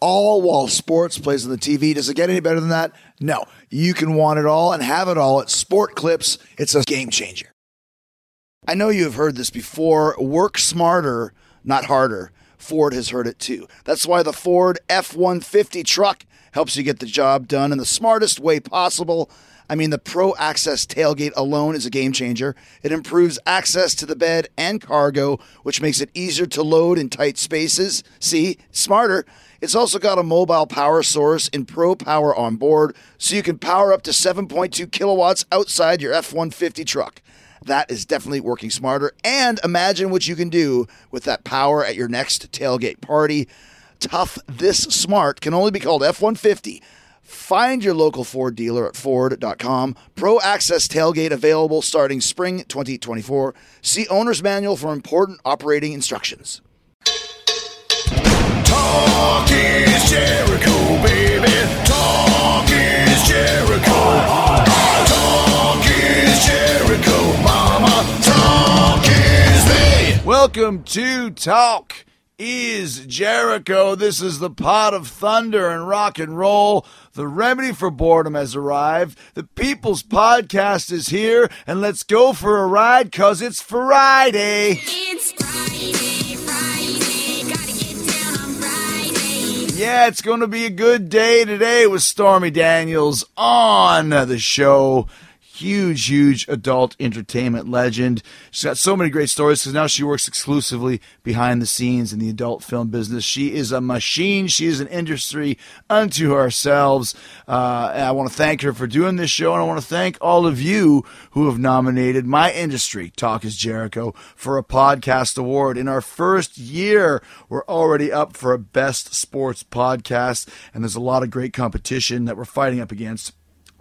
all while sports plays on the TV. Does it get any better than that? No. You can want it all and have it all at Sport Clips. It's a game changer. I know you have heard this before. Work smarter, not harder. Ford has heard it too. That's why the Ford F 150 truck helps you get the job done in the smartest way possible. I mean, the Pro Access tailgate alone is a game changer. It improves access to the bed and cargo, which makes it easier to load in tight spaces. See, smarter. It's also got a mobile power source in Pro Power on board, so you can power up to 7.2 kilowatts outside your F 150 truck. That is definitely working smarter. And imagine what you can do with that power at your next tailgate party. Tough This Smart can only be called F 150. Find your local Ford dealer at Ford.com. Pro Access Tailgate available starting spring 2024. See Owner's Manual for important operating instructions. Talk is Jericho, baby. Talk is Jericho. Talk is Jericho, mama. Talk is me. Welcome to Talk is Jericho. This is the pot of thunder and rock and roll. The remedy for boredom has arrived. The People's Podcast is here, and let's go for a ride because it's Friday. It's Friday, Friday, Yeah, it's going to be a good day today with Stormy Daniels on the show. Huge, huge adult entertainment legend. She's got so many great stories because now she works exclusively behind the scenes in the adult film business. She is a machine. She is an industry unto ourselves. Uh, and I want to thank her for doing this show, and I want to thank all of you who have nominated my industry, Talk is Jericho, for a podcast award. In our first year, we're already up for a best sports podcast, and there's a lot of great competition that we're fighting up against.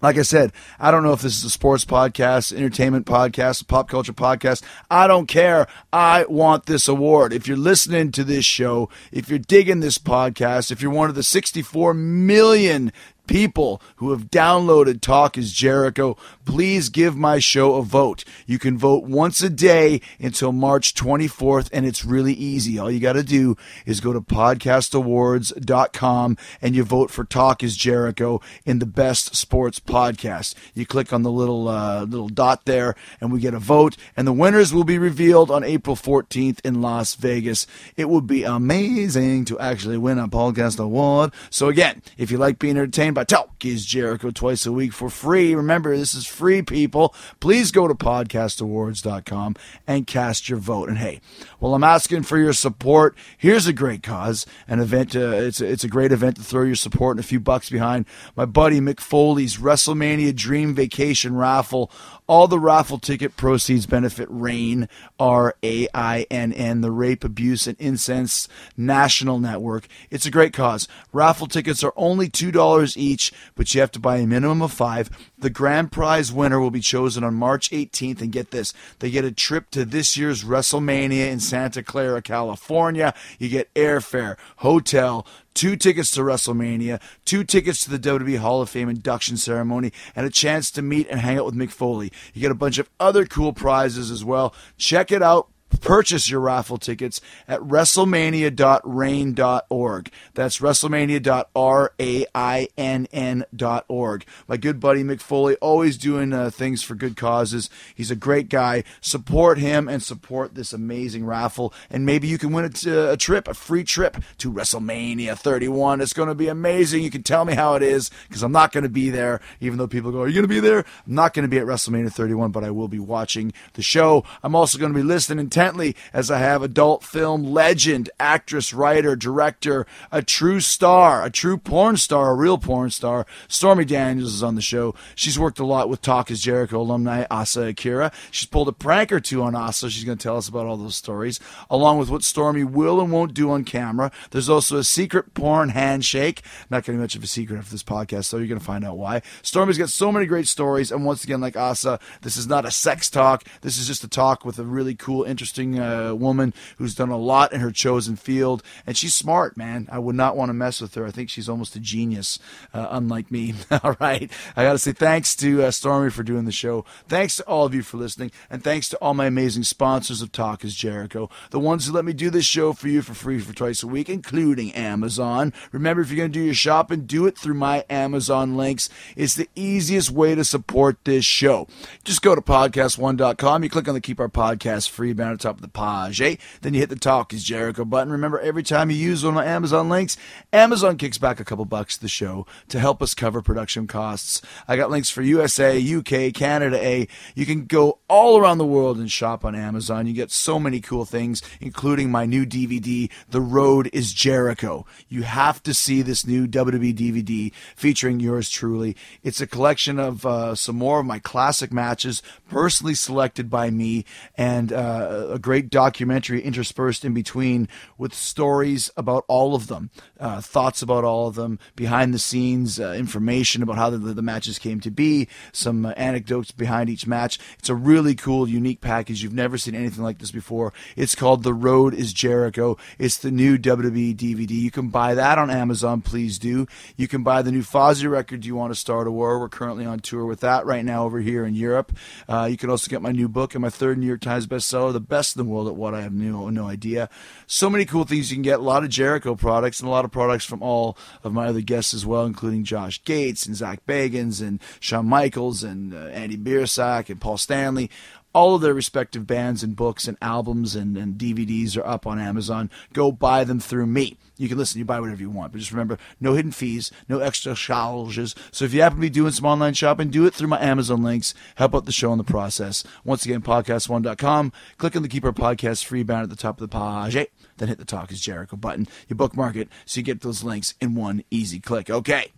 Like I said, I don't know if this is a sports podcast, entertainment podcast, pop culture podcast. I don't care. I want this award. If you're listening to this show, if you're digging this podcast, if you're one of the 64 million people who have downloaded Talk is Jericho, please give my show a vote. You can vote once a day until March 24th, and it's really easy. All you got to do is go to podcastawards.com and you vote for Talk is Jericho in the best sports podcast. You click on the little uh, little dot there, and we get a vote, and the winners will be revealed on April 14th in Las Vegas. It would be amazing to actually win a podcast award. So again, if you like being entertained by Talk is Jericho twice a week for free, remember this is free, people. Please go to podcastawards.com and cast your vote. And hey, well, I'm asking for your support. Here's a great cause, an event. Uh, it's a, it's a great event to throw your support and a few bucks behind. My buddy Mick Foley's WrestleMania Dream Vacation raffle. All the raffle ticket proceeds benefit RAINN, R A I N N, the Rape, Abuse, and Incest National Network. It's a great cause. Raffle tickets are only $2 each, but you have to buy a minimum of five. The grand prize winner will be chosen on March 18th, and get this they get a trip to this year's WrestleMania in Santa Clara, California. You get airfare, hotel, two tickets to WrestleMania, two tickets to the WWE Hall of Fame induction ceremony, and a chance to meet and hang out with Mick Foley. You get a bunch of other cool prizes as well. Check it out. Purchase your raffle tickets at WrestleMania.rainn.org. That's WrestleMania.R-A-I-N-N.org. My good buddy Mick Foley, always doing uh, things for good causes. He's a great guy. Support him and support this amazing raffle, and maybe you can win a, a trip, a free trip to WrestleMania 31. It's going to be amazing. You can tell me how it is because I'm not going to be there, even though people go, Are you going to be there? I'm not going to be at WrestleMania 31, but I will be watching the show. I'm also going to be listening intently as I have adult film legend, actress, writer, director, a true star, a true porn star, a real porn star. Stormy Daniels is on the show. She's worked a lot with Talk is Jericho alumni Asa Akira. She's pulled a prank or two on Asa. She's going to tell us about all those stories, along with what Stormy will and won't do on camera. There's also a secret porn handshake. Not going to be much of a secret after this podcast, so you're going to find out why. Stormy's got so many great stories, and once again, like Asa, this is not a sex talk. This is just a talk with a really cool, interesting uh, woman who's done a lot in her chosen field, and she's smart, man. I would not want to mess with her. I think she's almost a genius, uh, unlike me. all right, I got to say thanks to uh, Stormy for doing the show. Thanks to all of you for listening, and thanks to all my amazing sponsors of Talk is Jericho, the ones who let me do this show for you for free for twice a week, including Amazon. Remember, if you're going to do your shopping, do it through my Amazon links. It's the easiest way to support this show. Just go to podcast1.com. You click on the Keep Our Podcast Free banner top of the page. Eh? Then you hit the Talk is Jericho button. Remember, every time you use one of my Amazon links, Amazon kicks back a couple bucks to the show to help us cover production costs. I got links for USA, UK, Canada, A. You can go all around the world and shop on Amazon. You get so many cool things, including my new DVD, The Road is Jericho. You have to see this new WWE DVD featuring yours truly. It's a collection of uh, some more of my classic matches, personally selected by me, and uh, a great documentary interspersed in between with stories about all of them, uh, thoughts about all of them, behind the scenes uh, information about how the, the matches came to be, some uh, anecdotes behind each match. It's a really cool, unique package. You've never seen anything like this before. It's called The Road is Jericho. It's the new WWE DVD. You can buy that on Amazon, please do. You can buy the new Fozzy record, Do You Want to Start a War? We're currently on tour with that right now over here in Europe. Uh, you can also get my new book and my third New York Times bestseller, The Best in the World at What I Have No, no Idea. So many cool things you can get. A lot of Jericho products and a lot of products from all of my other guests as well, including Josh Gates and Zach Bagans and Shawn Michaels and uh, Andy Biersack and Paul Stanley all of their respective bands and books and albums and, and DVDs are up on Amazon. Go buy them through me. You can listen, you buy whatever you want, but just remember, no hidden fees, no extra charges. So if you happen to be doing some online shopping, do it through my Amazon links. Help out the show in the process. Once again, podcast1.com. Click on the Keep Our Podcast free banner at the top of the page. Then hit the Talk is Jericho button. You bookmark it so you get those links in one easy click. Okay.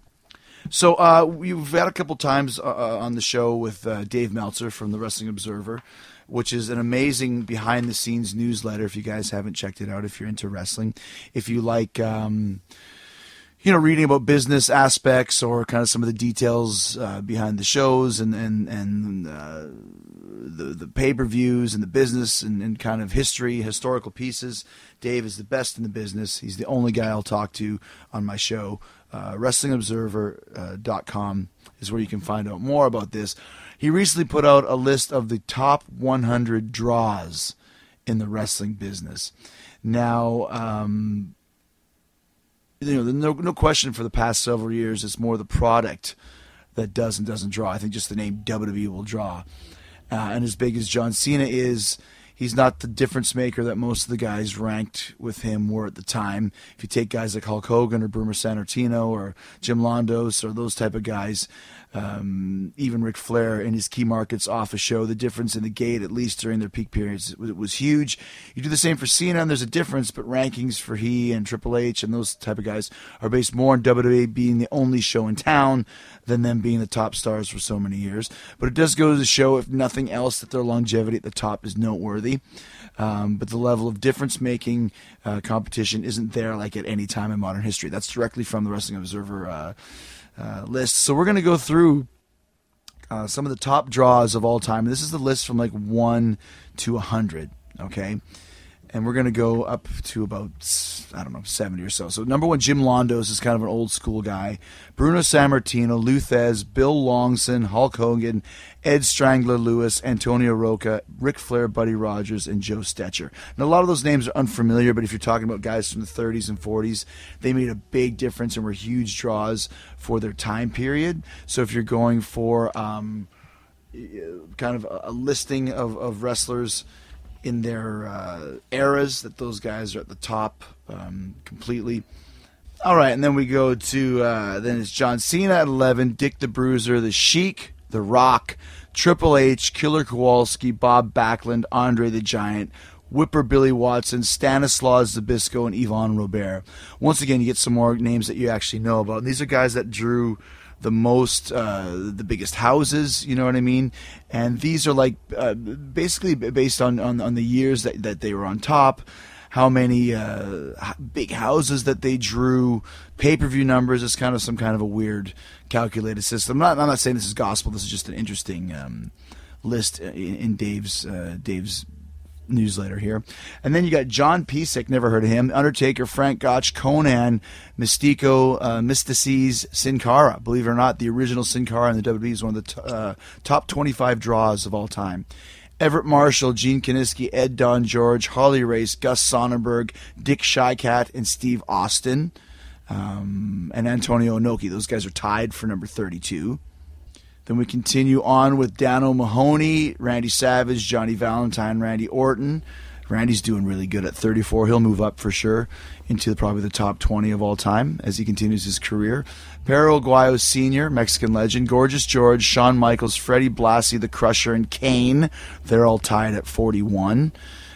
So uh, we've had a couple times uh, uh, on the show with uh, Dave Meltzer from the Wrestling Observer, which is an amazing behind-the-scenes newsletter. If you guys haven't checked it out, if you're into wrestling, if you like. Um, you know, reading about business aspects or kind of some of the details uh, behind the shows and and and uh, the the pay per views and the business and, and kind of history, historical pieces. Dave is the best in the business. He's the only guy I'll talk to on my show. Uh, WrestlingObserver.com is where you can find out more about this. He recently put out a list of the top 100 draws in the wrestling business. Now, um, you know, no, no question for the past several years, it's more the product that does and doesn't draw. I think just the name WWE will draw. Uh, and as big as John Cena is, he's not the difference maker that most of the guys ranked with him were at the time. If you take guys like Hulk Hogan or Bruno Sammartino or Jim Londos or those type of guys, um, even Ric Flair in his key markets off a show, the difference in the gate, at least during their peak periods, it was, was huge. You do the same for Cena, there's a difference, but rankings for he and Triple H and those type of guys are based more on WWE being the only show in town than them being the top stars for so many years. But it does go to show, if nothing else, that their longevity at the top is noteworthy. Um, but the level of difference making uh, competition isn't there like at any time in modern history. That's directly from the Wrestling Observer uh, uh, list. So we're going to go through uh, some of the top draws of all time. This is the list from like 1 to 100, okay? And we're going to go up to about, I don't know, 70 or so. So, number one, Jim Londos is kind of an old school guy. Bruno Sammartino, Lou Thesz, Bill Longson, Hulk Hogan, Ed Strangler Lewis, Antonio Rocca, Ric Flair, Buddy Rogers, and Joe Stecher. Now, a lot of those names are unfamiliar, but if you're talking about guys from the 30s and 40s, they made a big difference and were huge draws for their time period. So, if you're going for um, kind of a listing of, of wrestlers in their uh, eras that those guys are at the top um, completely. All right, and then we go to uh, then it's John Cena at eleven, Dick the Bruiser, The Sheik, The Rock, Triple H, Killer Kowalski, Bob Backlund, Andre the Giant, Whipper Billy Watson, Stanislaus Zbyszko, and Yvon Robert. Once again, you get some more names that you actually know about. And these are guys that drew the most, uh, the biggest houses. You know what I mean? And these are like uh, basically based on, on on the years that that they were on top. How many uh, big houses that they drew, pay per view numbers. It's kind of some kind of a weird calculated system. I'm not, I'm not saying this is gospel. This is just an interesting um, list in, in Dave's uh, Dave's newsletter here. And then you got John Pesek, never heard of him, Undertaker, Frank Gotch, Konnan, Mystico, uh, Mystices, Sin Cara. Believe it or not, the original Sin Cara in the WWE is one of the t- uh, top 25 draws of all time. Everett Marshall, Gene Kiniski, Ed Don George, Harley Race, Gus Sonnenberg, Dick Shikat, and Steve Austin, um, and Antonio Inoki. Those guys are tied for number 32. Then we continue on with Danno Mahoney, Randy Savage, Johnny Valentine, Randy Orton. Randy's doing really good at 34. He'll move up for sure into probably the top 20 of all time as he continues his career. Perro Aguayo Sr., Mexican legend, Gorgeous George, Shawn Michaels, Freddie Blassie, The Crusher, and Kane. They're all tied at 41.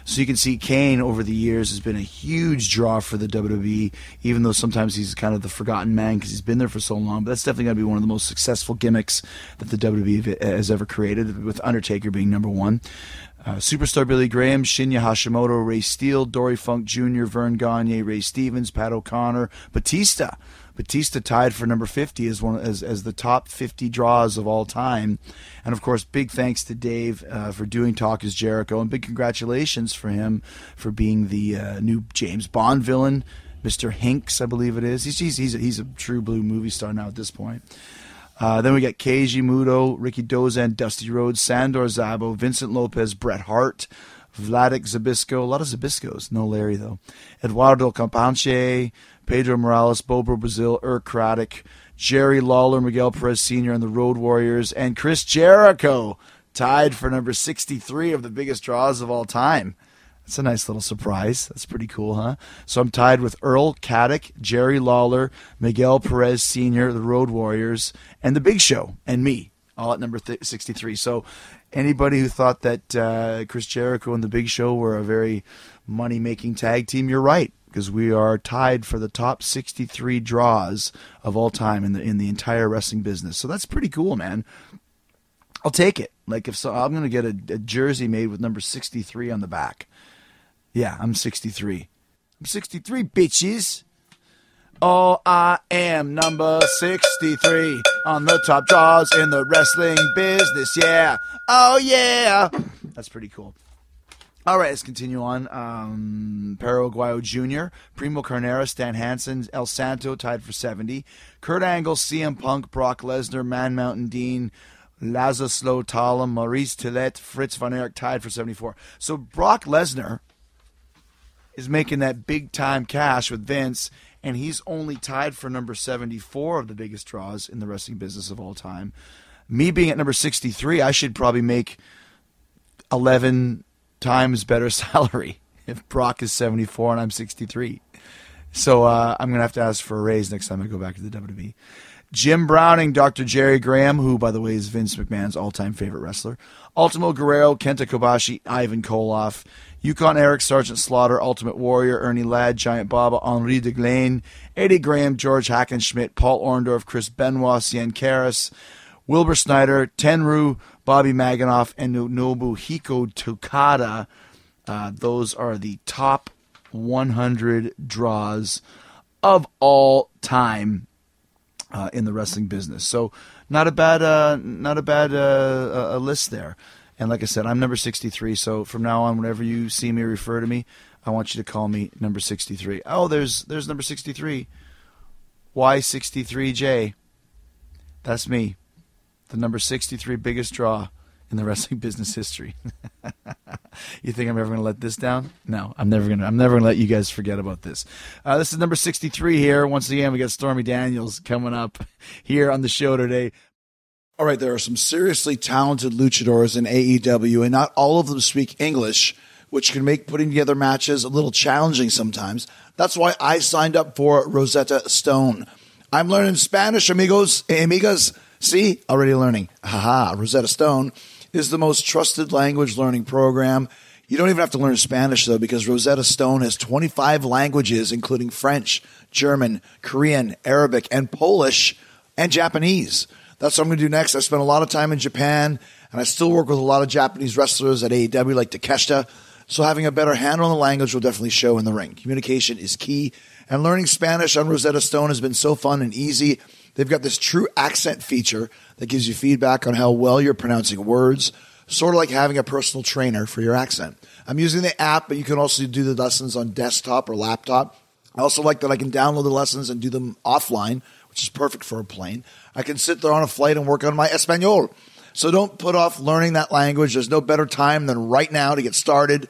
So you can see Kane over the years has been a huge draw for the WWE, even though sometimes he's kind of the forgotten man because he's been there for so long. But that's definitely going to be one of the most successful gimmicks that the WWE has ever created, with Undertaker being number one. Uh, Superstar Billy Graham, Shinya Hashimoto, Ray Steele, Dory Funk Jr., Verne Gagne, Ray Stevens, Pat O'Connor, Batista. Batista tied for number 50 as one as, as the top 50 draws of all time. And of course, big thanks to Dave uh, for doing Talk is Jericho, and big congratulations for him for being the uh, new James Bond villain, Mr. Hinx, I believe it is. He's he's he's a, he's a true blue movie star now at this point. Uh, then we got Keiji Muto, Rikidozan, Dusty Rhodes, Sandor Szabo, Vincent Lopez, Bret Hart, Wladek Zbyszko, a lot of Zbyszkos, no Larry though, Eduardo Campanche, Pedro Morales, Bobo Brazil, Earl Caddock, Jerry Lawler, Miguel Perez Sr. and the Road Warriors, and Chris Jericho tied for number 63 of the biggest draws of all time. That's a nice little surprise. That's pretty cool, huh? So I'm tied with Earl Caddock, Jerry Lawler, Miguel Perez Sr., the Road Warriors, and The Big Show, and me, all at number th- 63. So anybody who thought that uh, Chris Jericho and The Big Show were a very money making tag team, you're right. Because we are tied for the top 63 draws of all time in the in the entire wrestling business, so that's pretty cool, man. I'll take it. Like if so, I'm gonna get a, a jersey made with number 63 on the back. Yeah, I'm 63. I'm 63, bitches. Oh, I am number 63 on the top draws in the wrestling business. Yeah. Oh, yeah. That's pretty cool. All right, let's continue on. Um, Perro Aguayo Jr., Primo Carnera, Stan Hansen, El Santo tied for 70. Kurt Angle, CM Punk, Brock Lesnar, Man Mountain Dean, Laszlo Talem, Maurice Tillet, Fritz Von Erich tied for 74. So Brock Lesnar is making that big time cash with Vince, and he's only tied for number 74 of the biggest draws in the wrestling business of all time. Me being at number 63, I should probably make 11 times better salary if Brock is 74 and I'm 63. So uh, I'm going to have to ask for a raise next time I go back to the WWE. Jim Browning, Dr. Jerry Graham, who, by the way, is Vince McMahon's all time favorite wrestler. Ultimo Guerrero, Kenta Kobashi, Ivan Koloff, Yukon Eric, Sergeant Slaughter, Ultimate Warrior, Ernie Ladd, Giant Baba, Henri Deglane, Eddie Graham, George Hackenschmidt, Paul Orndorff, Chris Benoit, Cien Caras, Wilbur Snyder, Tenryu, Bobby Managoff, and Nobuhiko Takada. Uh, those are the top 100 draws of all time uh, in the wrestling business. So not a bad, uh, not a bad uh, a list there. And like I said, I'm number 63. So from now on, whenever you see me refer to me, I want you to call me number 63. Oh, there's there's number 63. Y63J. That's me. The number 63 biggest draw in the wrestling business history. you think I'm ever going to let this down? No, I'm never going to. I'm never going to let you guys forget about this. Uh, this is number 63 here. Once again, we got Stormy Daniels coming up here on the show today. All right, there are some seriously talented luchadors in AEW, and not all of them speak English, which can make putting together matches a little challenging sometimes. That's why I signed up for Rosetta Stone. I'm learning Spanish, amigos, amigas. See, already learning. Haha, Rosetta Stone is the most trusted language learning program. You don't even have to learn Spanish though, because Rosetta Stone has 25 languages, including French, German, Korean, Arabic, and Polish, and Japanese. That's what I'm going to do next. I spent a lot of time in Japan, and I still work with a lot of Japanese wrestlers at AEW, like Takeshita. So having a better handle on the language will definitely show in the ring. Communication is key, and learning Spanish on Rosetta Stone has been so fun and easy. They've got this true accent feature that gives you feedback on how well you're pronouncing words sort of like having a personal trainer for your accent. I'm using the app, but you can also do the lessons on desktop or laptop. I also like that I can download the lessons and do them offline, which is perfect for a plane. I can sit there on a flight and work on my Espanol. So don't put off learning that language. There's no better time than right now to get started.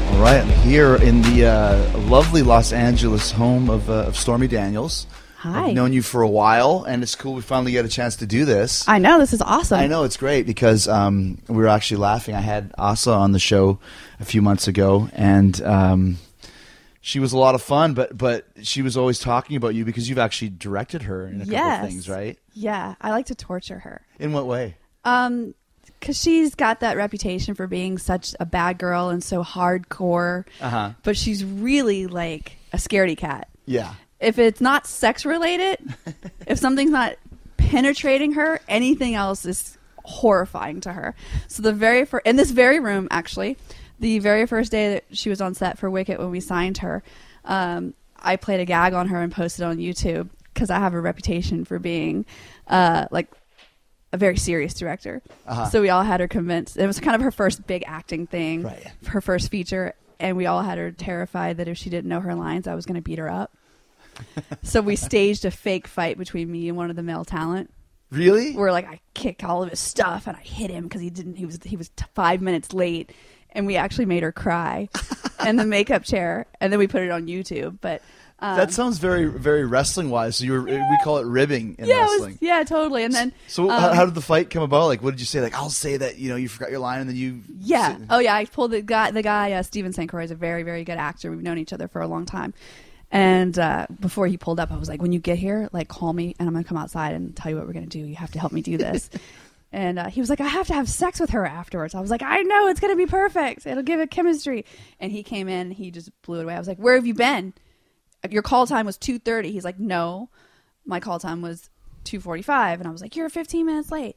Right, I'm here in the uh, lovely Los Angeles home of, uh, of Stormy Daniels. Hi. I've known you for a while, and it's cool we finally get a chance to do this. I know this is awesome. I know it's great because um, we were actually laughing. I had Asa on the show a few months ago, and um, she was a lot of fun. But but she was always talking about you because you've actually directed her in a couple Yes. of things, right? Yeah, I like to torture her. In what way? Um, because she's got that reputation for being such a bad girl and so hardcore. Uh-huh. But she's really like a scaredy cat. Yeah. If it's not sex related, if something's not penetrating her, anything else is horrifying to her. So the very first in this very room, actually, the very first day that she was on set for Wicked when we signed her, um, I played a gag on her and posted on YouTube because I have a reputation for being uh, like a very serious director. Uh-huh. So we all had her convinced. It was kind of her first big acting thing, Right. her first feature, and we all had her terrified that if she didn't know her lines, I was going to beat her up. so we staged a fake fight between me and one of the male talent. Really? Where like I kick all of his stuff and I hit him because he didn't. He was he was t- five minutes late, and we actually made her cry in the makeup chair, and then we put it on YouTube. But um, that sounds very very wrestling wise. So you were, we call it ribbing in yeah, wrestling. was, yeah, totally. And then So how, um, how did the fight come about? Like, what did you say? Like, I'll say that you know you forgot your line, and then you Yeah. Oh yeah. I pulled the guy. The guy, uh, Steven St. Croix, is a very, very good actor. We've known each other for a long time. And uh, before he pulled up, I was like, "When you get here, like, call me, and I'm gonna come outside and tell you what we're gonna do. You have to help me do this." and uh, he was like, "I have to have sex with her afterwards." I was like, "I know it's gonna be perfect. It'll give it chemistry." And he came in, he just blew it away. I was like, "Where have you been? Your call time was 2:30." He's like, "No, my call time was 2:45," and I was like, "You're 15 minutes late."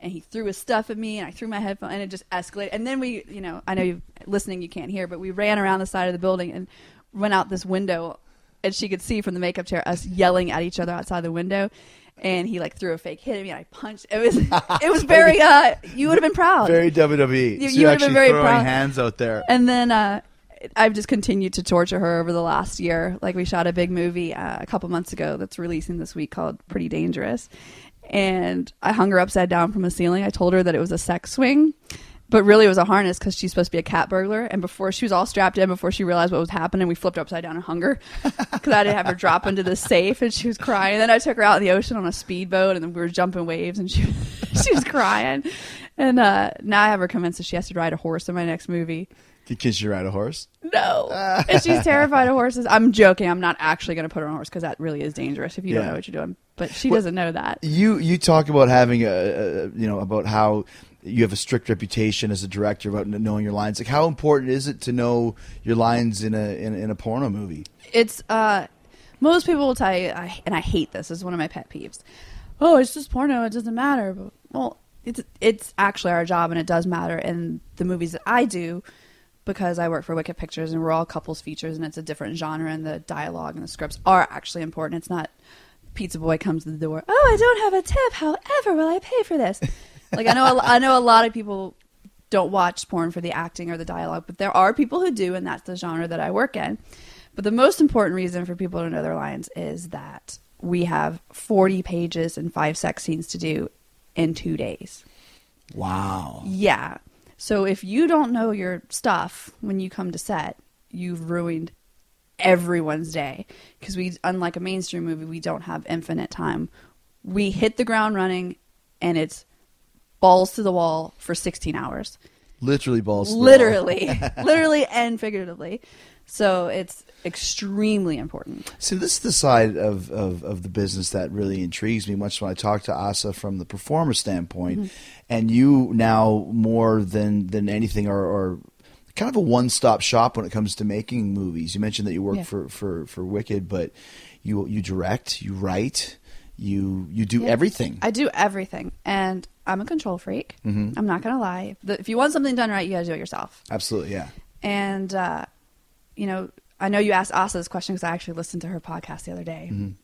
and he threw his stuff at me and I threw my headphone and it just escalated. And then we, you know, I know you're listening you can't hear, but we ran around the side of the building and went out this window and she could see from the makeup chair us yelling at each other outside the window. And he like threw a fake hit at me and I punched. It was it was very uh you would have been proud. very WWE. You- so you would've been very proud. hands out there. And then uh, I've just continued to torture her over the last year. Like we shot a big movie uh, a couple months ago that's releasing this week called Pretty Dangerous, and I hung her upside down from a ceiling. I told her that it was a sex swing. But really, it was a harness because she's supposed to be a cat burglar. And before she was all strapped in, before she realized what was happening, we flipped her upside down and hung her because I didn't have her drop into the safe, and she was crying. And then I took her out in the ocean on a speedboat, and then we were jumping waves, and she she was crying. And uh, now I have her convinced that she has to ride a horse in my next movie. Because you ride a horse. No. and she's terrified of horses. I'm joking. I'm not actually going to put her on a horse because that really is dangerous if you Yeah. don't know what you're doing. But she What- doesn't know that. You you talk about having a, a you know about how you have a strict reputation as a director about kn- knowing your lines. Like, how important is it to know your lines in a in, in a porno movie? It's, uh, most people will tell you, I, and I hate this, this is one of my pet peeves. Oh, it's just porno. It doesn't matter. But, well, it's, it's actually our job and it does matter in the movies that I do because I work for Wicked Pictures and we're all couples features and it's a different genre and the dialogue and the scripts are actually important. It's not pizza boy comes to the door. Oh, I don't have a tip. However, will I pay for this? like I know, a, I know a lot of people don't watch porn for the acting or the dialogue, but there are people who do, and that's the genre that I work in. But the most important reason for people to know their lines is that we have 40 pages and five sex scenes to do in two days. Wow. Yeah. So if you don't know your stuff when you come to set, you've ruined everyone's day because we unlike a mainstream movie, we don't have infinite time. We hit the ground running and it's balls to the wall for 16 hours. Literally balls. to the wall. Literally, literally and figuratively. So it's extremely important. See, this is the side of, of, of the business that really intrigues me much when I talk to Asa from the performer standpoint. Mm-hmm. And you now, more than, than anything, are, are kind of a one stop shop when it comes to making movies. You mentioned that you work Yeah. for, for, for Wicked, but you, you direct, you write, you, you do Yeah. everything. I do everything, and I'm a control freak. Mm-hmm. I'm not gonna lie. If you want something done right, you gotta do it yourself. Absolutely, yeah. And uh, you know, I know you asked Asa this question because I actually listened to her podcast the other day. I'm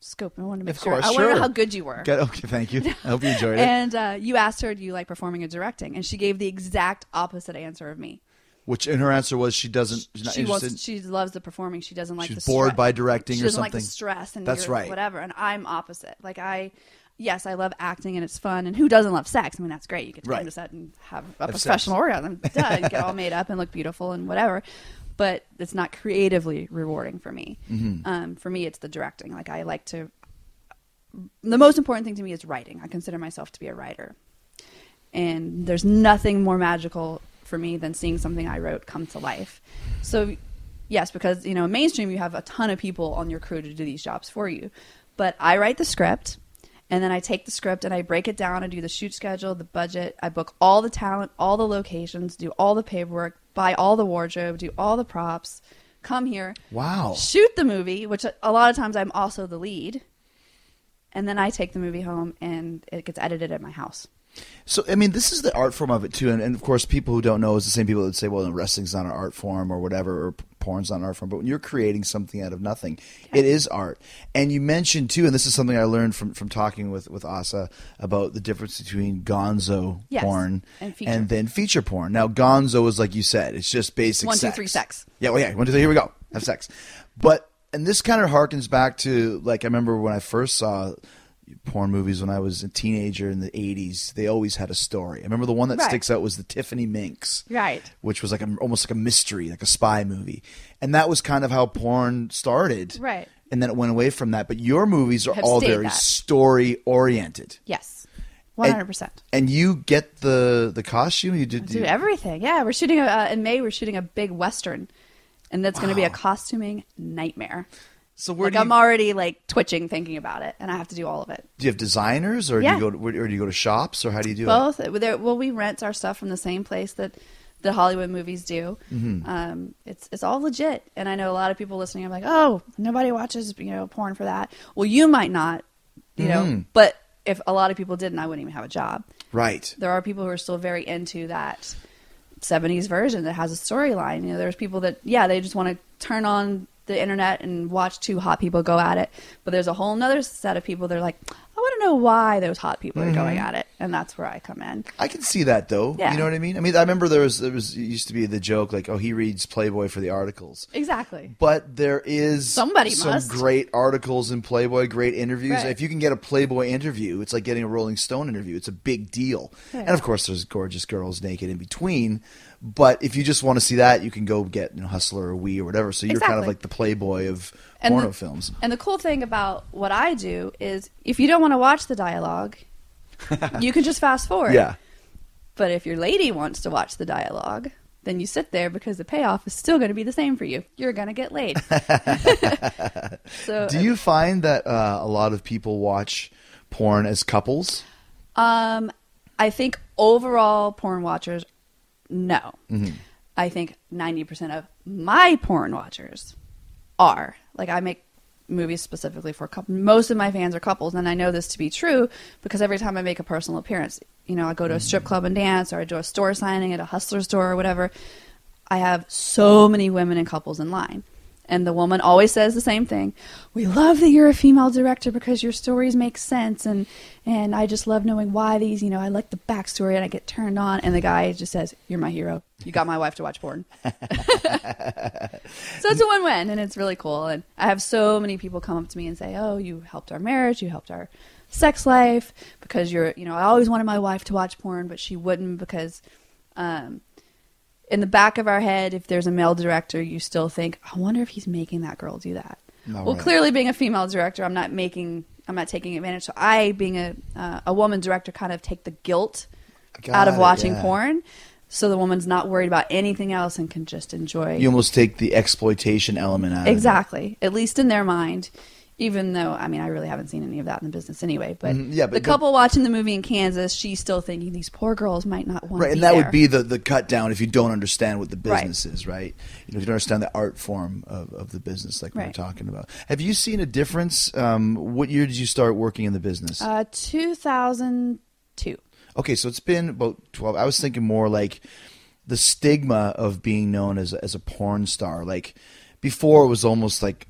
scoping. I wanted to make Mm-hmm. Of sure. course, I want to know how good you were. Good, okay, thank you. I hope you enjoyed it. And uh, you asked her, "Do you like performing and directing?" And she gave the exact opposite answer of me. Which, and her answer was she doesn't, she's not she interested. wants, she loves the performing. She doesn't like She's the bored stre- by directing she or doesn't like the stress and That's right. whatever. And I'm opposite. Like I, yes, I love acting and it's fun. And who doesn't love sex? I mean, that's great. You get to Right. come to set and have a Have sex. professional orgasm. Duh, and get all made up and look beautiful and whatever. But it's not creatively rewarding for me. Mm-hmm. Um, for me, it's the directing. Like I like to. The most important thing to me is writing. I consider myself to be a writer and there's nothing more magical for me than seeing something I wrote come to life. So, yes, because you know, in mainstream you have a ton of people on your crew to do these jobs for you, but I write the script, and then I take the script and I break it down. I do the shoot schedule, the budget. I book all the talent, all the locations, do all the paperwork, buy all the wardrobe, do all the props. Come here, Wow. shoot the movie, which a lot of times I'm also the lead. And then I take the movie home and it gets edited at my house. So I mean, this is the art form of it too, and, and of course, people who don't know is the same people that say, "Well, wrestling's not an art form or whatever, or porn's not an art form." But when you're creating something out of nothing, it is art. And you mentioned too, and this is something I learned from from talking with with Asa about the difference between Gonzo Yes, porn and feature. then feature porn. Now, Gonzo is like you said, it's just basic One, two, sex. three, sex. Yeah, well, yeah, one, two, three, here we go, have sex. But and this kind of harkens back to like I remember when I first saw porn movies when I was a teenager in the 80s, they always had a story. I remember the one that Right. sticks out was the Tiffany Minx. Right. Which was like a, almost like a mystery, like a spy movie. And that was kind of how porn started. Right. And then it went away from that. But your movies are Have all very that. story oriented. Yes, one hundred percent. And you get the the costume. You did Do everything. Yeah, we're shooting a, uh, in May. We're shooting a big western, and that's going to be a costuming nightmare. So where Like do you, I'm already like twitching thinking about it, and I have to do all of it. do you have designers, or Yeah. do you go to, or do you go to shops, or how do you do it? Both. There- Well, we rent our stuff from the same place that the Hollywood movies do. Mm-hmm. Um, it's it's all legit, and I know a lot of people listening are like, "Oh, nobody watches you know porn for that." Well, you might not, you Mm-hmm. know, but if a lot of people didn't, I wouldn't even have a job. Right. there are people who are still very into that 70s version that has a storyline. You know, there's people that, yeah, they just want to turn on the internet and watch two hot people go at it. But there's a whole nother set of people that are like, I want to know why those hot people are going mm-hmm. at it. And that's where I come in. I can see that though. Yeah. You know what I mean? I mean, I remember there was there was used to be the joke like, oh, he reads Playboy for the articles. Exactly. But there is Somebody some must. great articles in Playboy, great interviews. Right. If you can get a Playboy interview, it's like getting a Rolling Stone interview. It's a big deal. Right. And of course, there's gorgeous girls naked in between. But if you just want to see that, you can go get you know, Hustler or Oui or whatever. So you're kind of like the Playboy of And porno the- films. And the cool thing about what I do is if you don't want to watch the dialogue, you can just fast forward. Yeah. But if your lady wants to watch the dialogue, then you sit there because the payoff is still going to be the same for you. You're going to get laid. so, Do you find that uh, a lot of people watch porn as couples? um, I think overall porn watchers, no. Mm-hmm. I think 90% of my porn watchers are. Like, I make movies specifically for couples. Most of my fans are couples, and I know this to be true because every time I make a personal appearance, you know, I go to a strip club and dance, or I do a store signing at a hustler store or whatever. I have so many women and couples in line. And the woman always says the same thing. We love that you're a female director because your stories make sense and and I just love knowing why these, you know, I like the backstory and I get turned on and the guy just says, You're my hero. You got my wife to watch porn. so it's a win win and it's really cool. And I have so many people come up to me and say, Oh, you helped our marriage, you helped our sex life because you're you know, I always wanted my wife to watch porn, but she wouldn't because Um, in the back of our head, if there's a male director, you still think, I wonder if he's making that girl do that. All well, right. clearly, being a female director, I'm not making, I'm not taking advantage. So I, being a uh, a woman director, kind of take the guilt Got out of it, watching yeah. porn, so the woman's not worried about anything else and can just enjoy. You almost take the exploitation element out. of it. Exactly. At least in their mind. Even though, I mean, I really haven't seen any of that in the business anyway. But, Mhm, yeah, but- the but- couple watching the movie in Kansas, she's still thinking these poor girls might not want Right, and that there. would be the, the cut down if you don't understand what the Right. business is, right? You know, if you don't understand the art form of, of the business, like we were Right. talking about. Have you seen a difference? Um, what year did you start working in the business? uh, 2002. Okay, so it's been about 12. I was thinking more like the stigma of being known as, a- as a porn star. Like before it was almost like,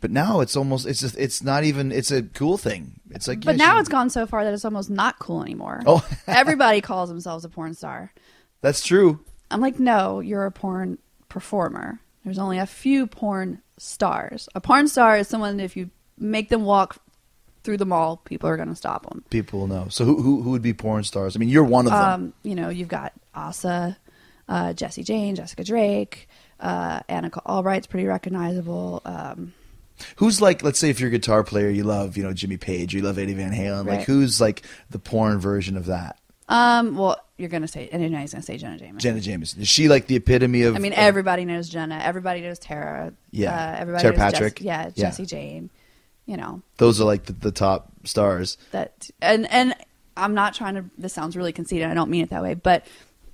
but now it's almost, it's just, it's not even, it's a cool thing. It's like, But yeah, now she- it's gone so far that it's almost not cool anymore. Oh. Everybody calls themselves a porn star. That's true. I'm like, no, you're a porn performer. There's only a few porn stars. A porn star is someone if you make them walk through the mall, people are going to stop them. People will know. So who, who, who would be porn stars? I mean, you're one of them. Um, you know, you've got Asa, uh, Jesse Jane, Jessica Drake, uh, Anikka Albrite's pretty recognizable. Um, Who's like, let's say if you're a guitar player, you love, you know, Jimmy Page, you love Eddie Van Halen. Like, who's like the porn version of that? um, well, you're going to say, and going to say Jenna Jameson. Jenna Jameson. Is she like the epitome of? I mean, everybody knows Jenna. Everybody knows Tara. Yeah. Uh, everybody Tara knows Patrick. Jess- yeah, Yeah. Jesse Jane. You know those are like the, the top stars. that, and and I'm not trying to. This sounds really conceited. I don't mean it that way, but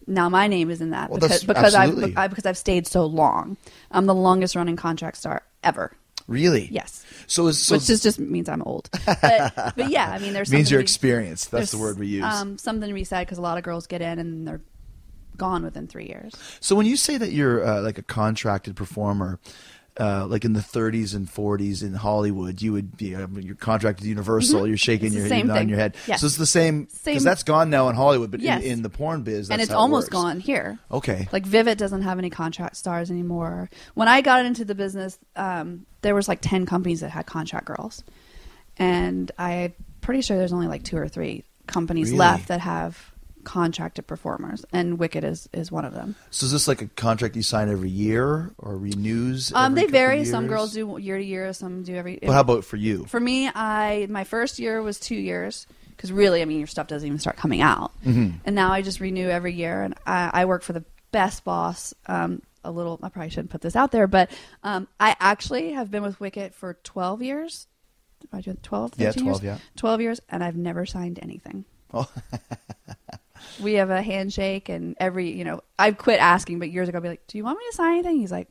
now my name is in that Well, because because. I've I, because I've stayed so long. I'm the longest running contract star ever. Really? Yes. So is so which just just means I'm old. But, but yeah, I mean, there's means something you're to be- experienced. That's the word we use. Um, something to be said because a lot of girls get in and they're gone within three years. so when you say that you're uh, like a contracted performer, uh, like in the 30s and 40s in Hollywood, you would be uh, you're contracted Universal. You're shaking Mm-hmm. Your head, thing. your head. Yeah. So it's the same because that's gone now in Hollywood, but Yes. in, in the porn biz, that's and it's it almost works. gone here. Okay. Like Vivid doesn't have any contract stars anymore. When I got into the business, um, there was like ten companies that had contract girls, and I'm pretty sure there's only like two or three companies Really? left that have contracted performers, and Wicked is is one of them. So is this like a contract you sign every year or renews? Um, every they couple vary. Some years? girls do year to year. Some do every. But how about for you? For me, I my first year was two years because really, I mean, your stuff doesn't even start coming out, Mm-hmm. and now I just renew every year. And I, I work for the best boss. Um, a little, I probably shouldn't put this out there, but um, I actually have been with Wicked for twelve years. I doing 12, Yeah, 12, years? yeah. twelve years, and I've never signed anything. Oh. we have a handshake, and every you know, I've quit asking, but years ago, I'd be like, "Do you want me to sign anything?" He's like,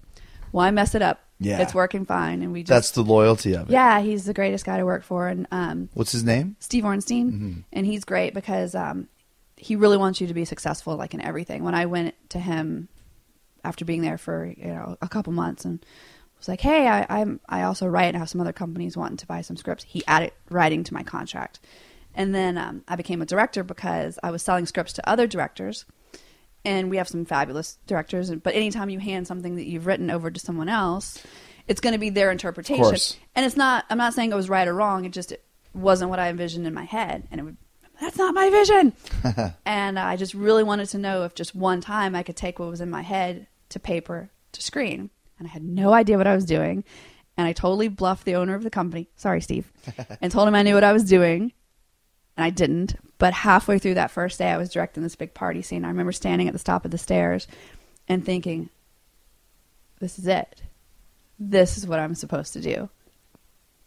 "Well, I mess it up. Yeah. it's working fine," and we just That's the loyalty of it. yeah, he's the greatest guy to work for, and um, What's his name? Steve Orenstein, Mm-hmm. and he's great because um, he really wants you to be successful, like in everything. When I went to him after being there for you know a couple months and was like, "Hey, I, I'm I also write and have some other companies wanting to buy some scripts." He added writing to my contract, and then um, I became a director because I was selling scripts to other directors. And we have some fabulous directors, but anytime you hand something that you've written over to someone else, it's going to be their interpretation. And it's not. I'm not saying it was right or wrong. It just it wasn't what I envisioned in my head, and it would. That's not my vision. and I just really wanted to know if just one time I could take what was in my head to paper to screen, and I had no idea what I was doing. And I totally bluffed the owner of the company. Sorry, Steve, and told him I knew what I was doing, and I didn't. But halfway through that first day, I was directing this big party scene. I remember standing at the top of the stairs and thinking, "This is it. This is what I'm supposed to do."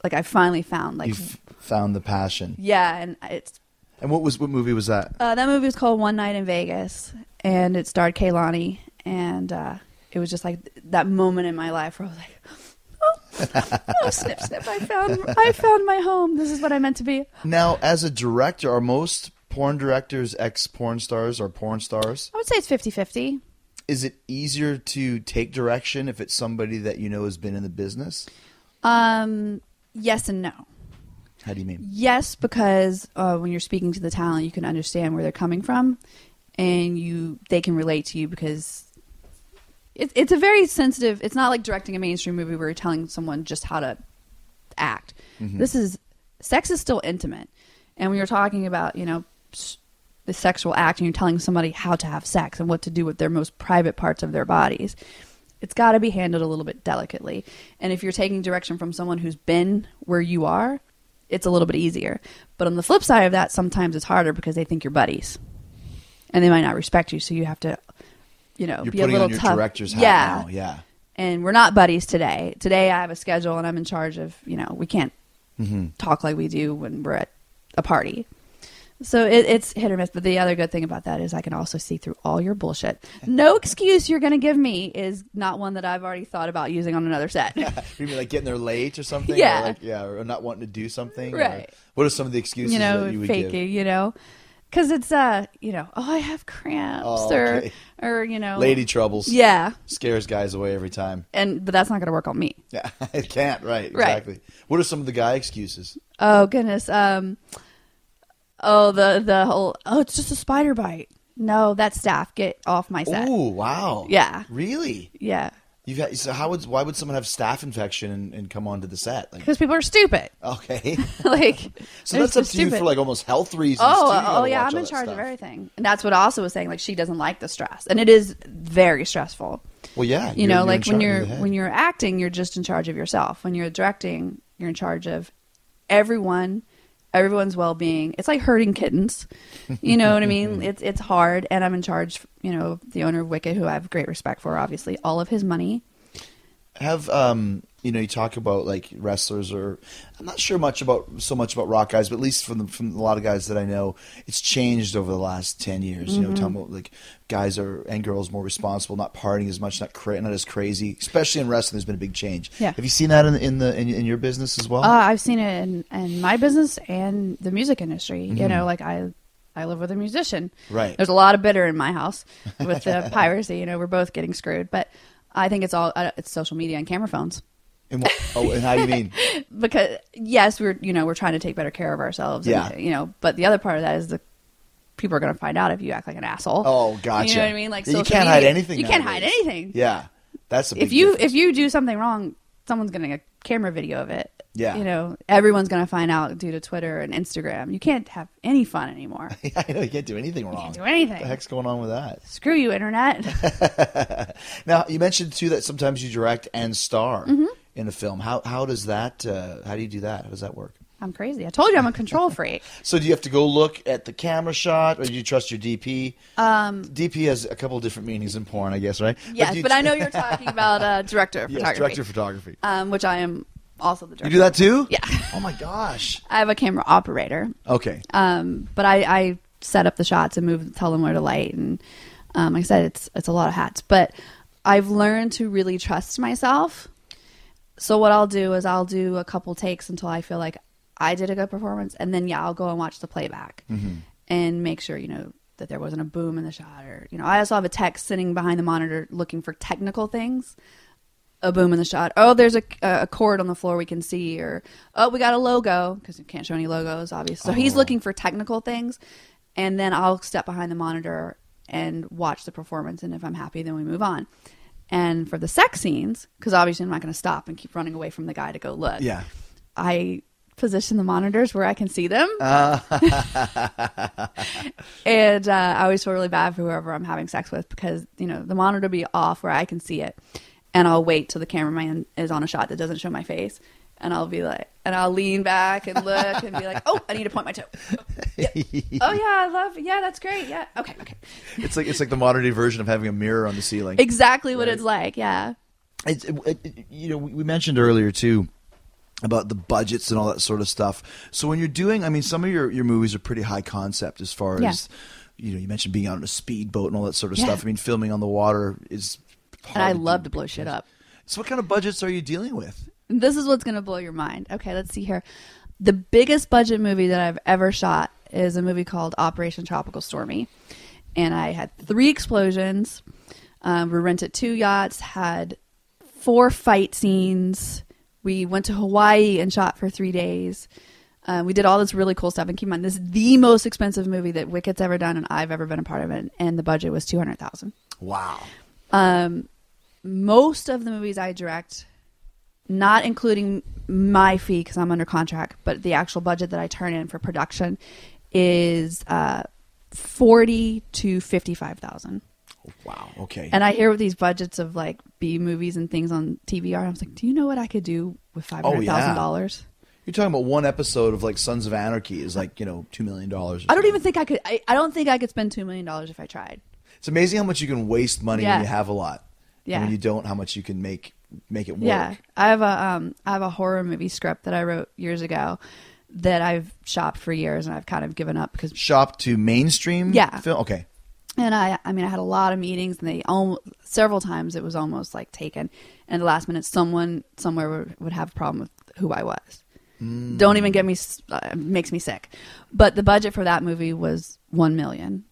Like I finally found like you f- found the passion. yeah, and it's And what was what movie was that? uh, that movie was called One Night in Vegas, and it starred Kaylani, and uh, it was just like that moment in my life where I was like, "Oh, oh snip, snip! I found, I found my home. This is what I meant to be." Now, as a director, are most porn directors ex porn stars or porn stars? I would say it's 50-50. Is it easier to take direction if it's somebody that you know has been in the business? Um, yes and no. How do you mean? Yes, because uh, when you're speaking to the talent, you can understand where they're coming from, and you they can relate to you because it, it's a very sensitive. It's not like directing a mainstream movie where you're telling someone just how to act. Mm-hmm. This is sex is still intimate, and when you're talking about you know the sexual act and you're telling somebody how to have sex and what to do with their most private parts of their bodies, it's got to be handled a little bit delicately. And if you're taking direction from someone who's been where you are, it's a little bit easier. But on the flip side of that, sometimes it's harder because they think you're buddies, and they might not respect you. So you have to, you know, You're be a putting little on your tough. director's hat yeah. now. Yeah. And we're not buddies today. Today I have a schedule and I'm in charge of. You know, we can't Mm-hmm. talk like we do when we're at a party. So it, it's hit or miss. But the other good thing about that is I can also see through all your bullshit. No excuse you're going to give me is not one that I've already thought about using on another set. You mean like getting there late or something? Yeah. Or like, yeah, or not wanting to do something? or- Right. what are some of the excuses you know, that you would faking, give? you know, because it's uh, you know, oh, I have cramps, Oh, or okay. or you know, Lady troubles. yeah, Scares guys away every time. and but that's not going to work on me. Yeah, it can't. Right. Right. Exactly. What are some of the guy excuses? Oh goodness, um, oh the the whole oh it's just a spider bite. No, that's staph. Get off my set. Oh, wow. Yeah. Really? Yeah, You've had, so how would why would someone have staph infection and, and come onto the set? Like, because people are stupid. okay. like, so that's up to you for like almost health reasons. Oh, too. Oh yeah, I'm in charge of everything, and that's what also was saying. Like she doesn't like the stress, and it is very stressful. Well, yeah. you know like when you're of the head. when you're acting you're just in charge of yourself when you're directing you're in charge of everyone everyone's well-being. It's like herding kittens. You know what i mean? It's it's hard and i'm in charge you know the owner of wicked who i have great respect for obviously all of his money. Have um you know you talk about like wrestlers or I'm not sure much about so much about rock guys, but at least from the, from a lot of guys that I know, it's changed over the last ten years. You know, Mm-hmm. talking about like guys are and girls more responsible, not partying as much, not cra- not as crazy. Especially in wrestling, there's been a big change. Yeah. Have you seen that in in the in, in your business as well? uh, i've seen it in, in my business and the music industry you Mm-hmm. know like i I live with a musician. Right. There's a lot of bitter in my house with the piracy. You know, we're both getting screwed. But I think it's all uh, it's social media and camera phones. And what, oh, and how do you mean? because yes, we're you know we're trying to take better care of ourselves. and, Yeah. you know, but the other part of that is the people are going to find out if you act like an asshole. Oh, gotcha. You know what I mean? Like Yeah, you can't hide anything You can't hide anything. Yeah, that's If you difference. if you do something wrong, someone's getting a camera video of it. Yeah. You know, everyone's going to find out due to Twitter and Instagram. You can't have any fun anymore. I know you can't do anything wrong. can't do anything. What the heck's going on with that? Screw you, internet. Now you mentioned too that sometimes you direct and star Mm-hmm. In a film. How how does that? Uh, how do you do that? How does that work? I'm crazy. I told you I'm a control freak. So do you have to go look at the camera shot, or do you trust your DP? Um, DP has a couple of different meanings in porn, I guess, right? Yes, you but I know you're talking about uh, director of yes, photography, director of photography. um, which I am also the director. you do that too? Yeah. Oh my gosh. I have a camera operator. Okay. Um, but I, I set up the shots and move, tell them where to light, and um, like I said, it's it's a lot of hats. But I've learned to really trust myself. So what I'll do is I'll do a couple takes until I feel like I did a good performance, and then yeah, I'll go and watch the playback mm-hmm. and make sure you know that there wasn't a boom in the shot, or you know, I also have a tech sitting behind the monitor looking for technical things. A boom in the shot. Oh, there's a, a cord on the floor we can see, or oh, we got a logo because you can't show any logos, obviously. So he's oh. looking for technical things, and then I'll step behind the monitor and watch the performance. And if I'm happy, then we move on. And for the sex scenes, because obviously I'm not going to stop and keep running away from the guy to go look. Yeah. I position the monitors where I can see them. and uh, I always feel really bad for whoever I'm having sex with because, you know, the monitor will be off where I can see it. And I'll wait till the cameraman is on a shot that doesn't show my face. And I'll be like, and I'll lean back and look and be like, oh, I need to point my toe. Yeah. Oh, yeah, I love Yeah, that's great. Yeah. Okay, okay. It's like it's like the modern day version of having a mirror on the ceiling. Exactly what it's like. Yeah. It's, it, it- you know, we mentioned earlier too about the budgets and all that sort of stuff. So when you're doing, I mean, some of your, your movies are pretty high concept as far Yeah. as, you know, you mentioned being out on a speedboat and all that sort of Yeah. stuff. I mean, filming on the water is. And I love to blow shit up. So what kind of budgets are you dealing with? This is what's going to blow your mind. Okay, let's see here. The biggest budget movie that I've ever shot is a movie called Operation Tropical Stormy. And I had three explosions. Um, we rented two yachts, had four fight scenes. We went to Hawaii and shot for three days. Um, we did all this really cool stuff. And keep in mind, this is the most expensive movie that Wicked's ever done, and I've ever been a part of it. And the budget was two hundred thousand Wow. um, most of the movies I direct, not including my fee because I'm under contract, but the actual budget that I turn in for production is uh, forty to fifty five thousand. Wow. Okay. And I hear with these budgets of like B movies and things on TV are, I was like, do you know what I could do with five Oh, hundred yeah. dollars? You're talking about one episode of like Sons of Anarchy is like you know two million dollars. I don't even think I could. I, I don't think I could spend two million dollars if I tried. It's amazing how much you can waste money Yeah. when you have a lot. And when you don't, how much you can make make it work. Yeah, I have a um, I have a horror movie script that I wrote years ago that I've shopped for years and I've kind of given up because Shop to mainstream. Yeah. Film. Okay. and I I mean I had a lot of meetings and they almost several times it was almost like taken and the last minute someone somewhere would, would have a problem with who I was. Don't even get me uh, makes me sick. But the budget for that movie was 1 million.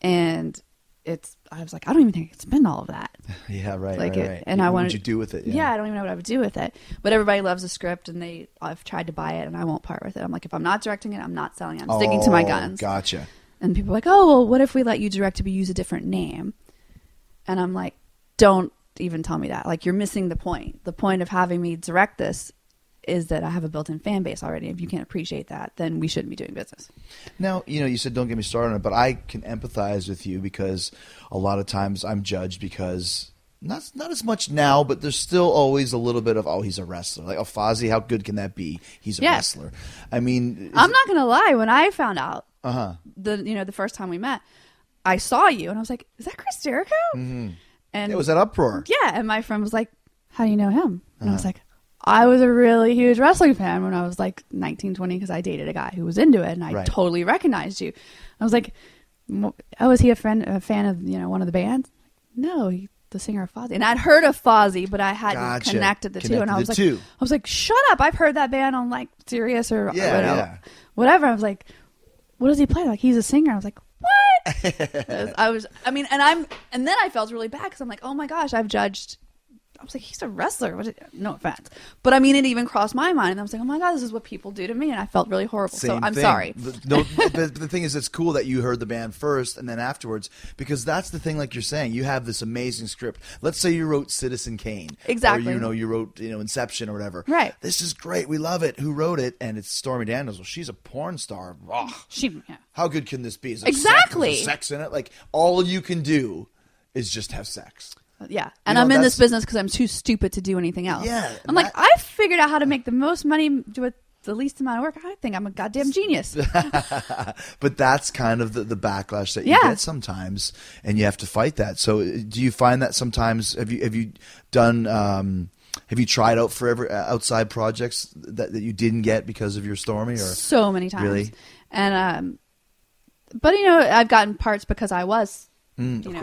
And it's I was like I don't even think I could spend all of that. Yeah. Right. like right, it, right. and what I would wanted you do with it? Yeah. I don't even know what I would do with it. But everybody loves the script, and they I've tried to buy it, and I won't part with it. I'm like, if I'm not directing it, I'm not selling it. I'm sticking to my Oh, guns. Gotcha. And people are like, oh well, what if we let you direct it but use a different name? And I'm like, don't even tell me that. Like you're missing the point. The point of having me direct this is that I have a built-in fan base already. If you can't appreciate that, then we shouldn't be doing business. Now, you know, you said don't get me started on it, but I can empathize with you because a lot of times I'm judged because not not as much now, but there's still always a little bit of oh he's a wrestler like oh Fozzy how good can that be he's a Yeah. wrestler I mean I'm not gonna lie. When I found out uh-huh the you know the first time we met, I saw you and I was like, "Is that Chris Jericho?" And it was that uproar yeah, and my friend was like, "How do you know him?" And I was like, "I was a really huge wrestling fan when I was like 19, 20 because I dated a guy who was into it, and I Right. totally recognized you." I was like, "Mo- "Oh, is he a friend, a fan of you know one of the bands?" No, he, the singer of Fozzy, and I'd heard of Fozzy, but I hadn't Gotcha. connected the two. And I was like, two. I was like, "Shut up! I've heard that band on like Sirius or Yeah, whatever." yeah. whatever. I was like, "What does he play?" Like he's a singer. I was like, "What?" I was, I mean, and I'm, and then I felt really bad because I'm like, "Oh my gosh, I've judged." I was like, "He's a wrestler." What? Is, no offense, but I mean, it even crossed my mind, and I was like, "Oh my god, this is what people do to me," and I felt really horrible. so I'm thing. sorry. The- No, but the thing is, it's cool that you heard the band first and then afterwards because that's the thing. Like you're saying, you have this amazing script. Let's say you wrote Citizen Kane, Exactly. Or you know, you wrote you know Inception or whatever. Right. This is great. We love it. Who wrote it? And it's Stormy Daniels. Well, she's a porn star. Ugh. She, yeah. How good can this be? Exactly. Sex, sex in it. Like all you can do is just have sex. Yeah, and know, I'm in this business because I'm too stupid to do anything else. Yeah, I'm like, that- I figured out how to make the most money with the least amount of work. I think I'm a goddamn genius. But that's kind of the, the backlash that you Yeah. get sometimes, and you have to fight that. So, uh, do you find that sometimes have you have you done um, have you tried out for ever uh, outside projects that, that you didn't get because of your Stormy or so many times. Really? And um, but you know, I've gotten parts because I was. Mm, you of know,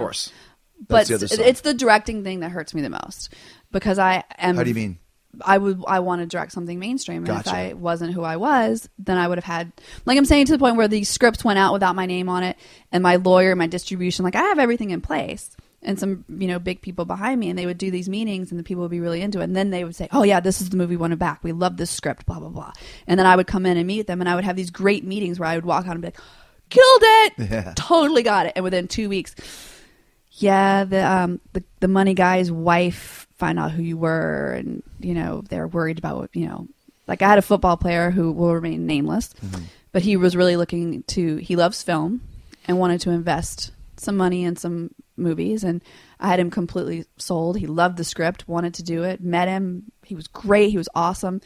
course. But the it's- it's the directing thing that hurts me the most because I am. How do you mean? I would I want to direct something mainstream, and Gotcha. if I wasn't who I was, then I would have had like I'm saying to the point where the scripts went out without my name on it, and my lawyer, my distribution, like I have everything in place, and some you know big people behind me, and they would do these meetings, and the people would be really into it, and then they would say, oh yeah, this is the movie we want it back, we love this script, blah blah blah, and then I would come in and meet them, and I would have these great meetings where I would walk out and be like, killed it, Yeah. totally got it, and within two weeks yeah, the um the the money guy's wife found out who you were, and you know they're worried about what you know. Like I had a football player who will remain nameless, but he was really looking to. He loves film and wanted to invest some money in some movies, and I had him completely sold. He loved the script, wanted to do it. Met him, he was great. He was awesome,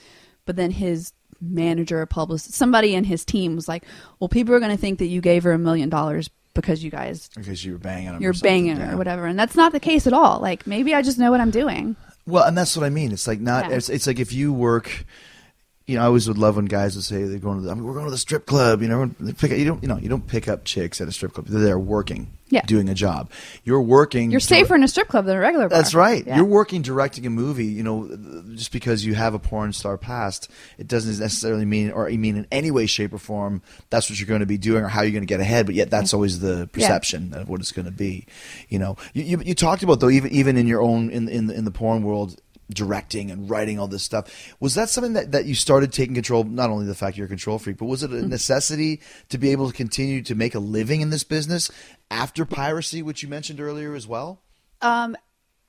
but then his manager, publicist, somebody in his team was like, "Well, people are going to think that you gave her a million dollars." Because you guys Because you were banging him you're banging yeah. or whatever, and that's not the case at all. Like maybe I just know what I'm doing. Well, and that's what I mean. It's like not. Yeah. It's, it's like if you work. You know, I always would love when guys would say they're going to. The, I mean, we're going to the strip club. You know, they pick, you don't. You know, you don't pick up chicks at a strip club. They're there working, Yeah. doing a job. You're working. You're dir- safer in a strip club than a regular bar. That's right. Yeah. You're working directing a movie. You know, just because you have a porn star past, it doesn't necessarily mean, or you mean in any way, shape, or form, that's what you're going to be doing or how you're going to get ahead. But yet, that's always the perception of what it's going to be. You know, you, you, you talked about though, even even in your own in in in the porn world. Directing and writing all this stuff was that something that, that you started taking control? Not only the fact you're a control freak, but was it a necessity to be able to continue to make a living in this business after piracy, which you mentioned earlier as well? Um,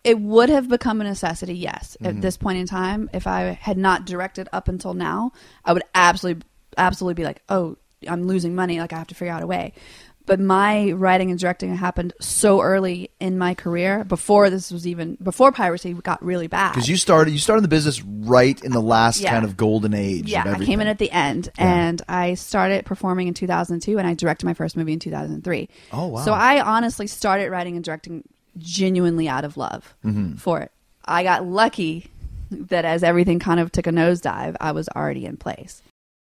it would have become a necessity, yes, Mm-hmm. at this point in time. If I had not directed up until now, I would absolutely, absolutely be like, oh, I'm losing money. Like I have to figure out a way. But my writing and directing happened so early in my career before this was even before piracy got really bad. Because you started, you started the business right in the last Yeah. kind of golden age. yeah, I came in at the end, and I started performing in 2002, and I directed my first movie in 2003. Oh, wow. So I honestly started writing and directing genuinely out of love Mm-hmm. for it. I got lucky that as everything kind of took a nosedive, I was already in place.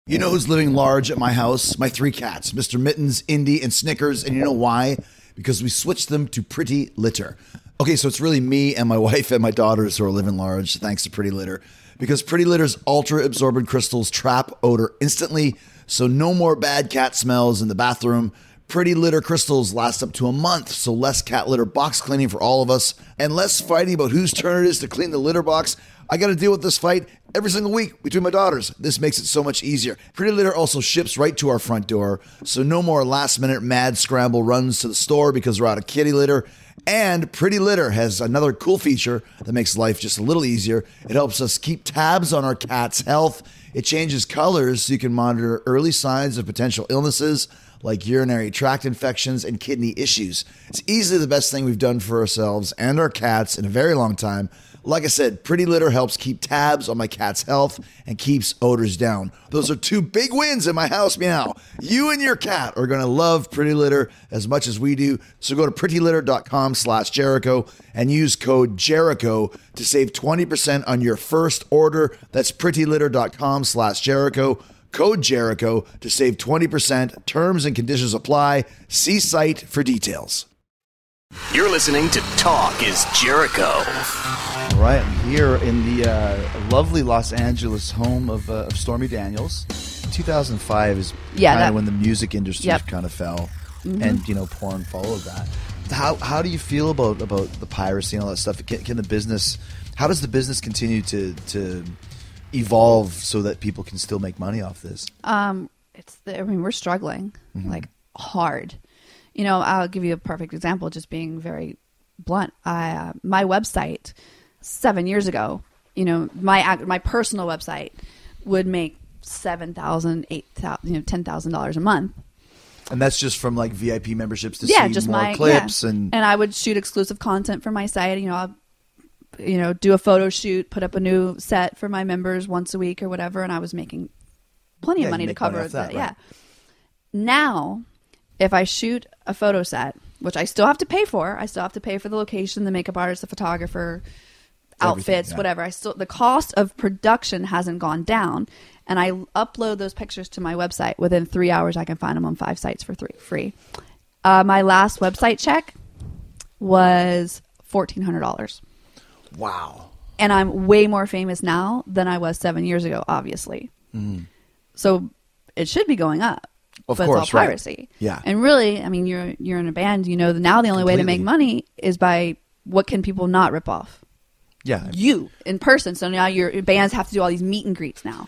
You know who's living large at my house? My three cats, Mr. Mittens, Indy, and Snickers. And you know why? Because we switched them to Pretty Litter. Okay, so it's really me and my wife and my daughters who are living large, thanks to Pretty Litter. Because Pretty Litter's ultra absorbent crystals trap odor instantly, so no more bad cat smells in the bathroom. Pretty Litter crystals last up to a month, so less cat litter box cleaning for all of us, and less fighting about whose turn it is to clean the litter box. I got to deal with this fight every single week between my daughters. This makes it so much easier. Pretty Litter also ships right to our front door, so no more last minute mad scramble runs to the store because we're out of kitty litter. And Pretty Litter has another cool feature that makes life just a little easier. It helps us keep tabs on our cat's health. It changes colors so you can monitor early signs of potential illnesses like urinary tract infections and kidney issues. It's easily the best thing we've done for ourselves and our cats in a very long time. Like I said, Pretty Litter helps keep tabs on my cat's health and keeps odors down. Those are two big wins in my house, meow. You and your cat are going to love Pretty Litter as much as we do. So go to prettylitter.com slash Jericho and use code Jericho to save 20% on your first order. That's prettylitter.com slash Jericho. Code Jericho to save 20%. Terms and conditions apply. See site for details. You're listening to Talk is Jericho. All right, I'm here in the uh, lovely Los Angeles home of, uh, of Stormy Daniels. 2005 is Yeah, kind of when the music industry Yep. Mm-hmm. kind of fell, and you know, porn followed that. How how do you feel about about the piracy and all that stuff? Can, can the business? How does the business continue to to evolve so that people can still make money off this? Um, it's the, I mean, we're struggling like hard. You know, I'll give you a perfect example. Just being very blunt, I uh, my website seven years ago. You know, my my personal website would make seven thousand, eight thousand, you know, ten thousand dollars a month. And that's just from like VIP memberships to yeah, see just more my clips yeah. and and I would shoot exclusive content for my site. You know, I'll you know do a photo shoot, put up a new set for my members once a week or whatever, and I was making plenty Yeah, of money to make money cover off that, Yeah. Now, if I shoot a photo set, which I still have to pay for, I still have to pay for the location, the makeup artist, the photographer, outfits, yeah. whatever. I still the cost of production hasn't gone down, and I upload those pictures to my website. Within three hours, I can find them on five sites for three, free. Uh, my last website check was fourteen hundred dollars, wow. and I'm way more famous now than I was seven years ago. Obviously, so it should be going up. Of but course, it's all right. piracy. Yeah. and really, I mean, you're you're in a band. You know, now the only way to make money is by what can people not rip off Yeah, you in person. So now your bands have to do all these meet and greets now.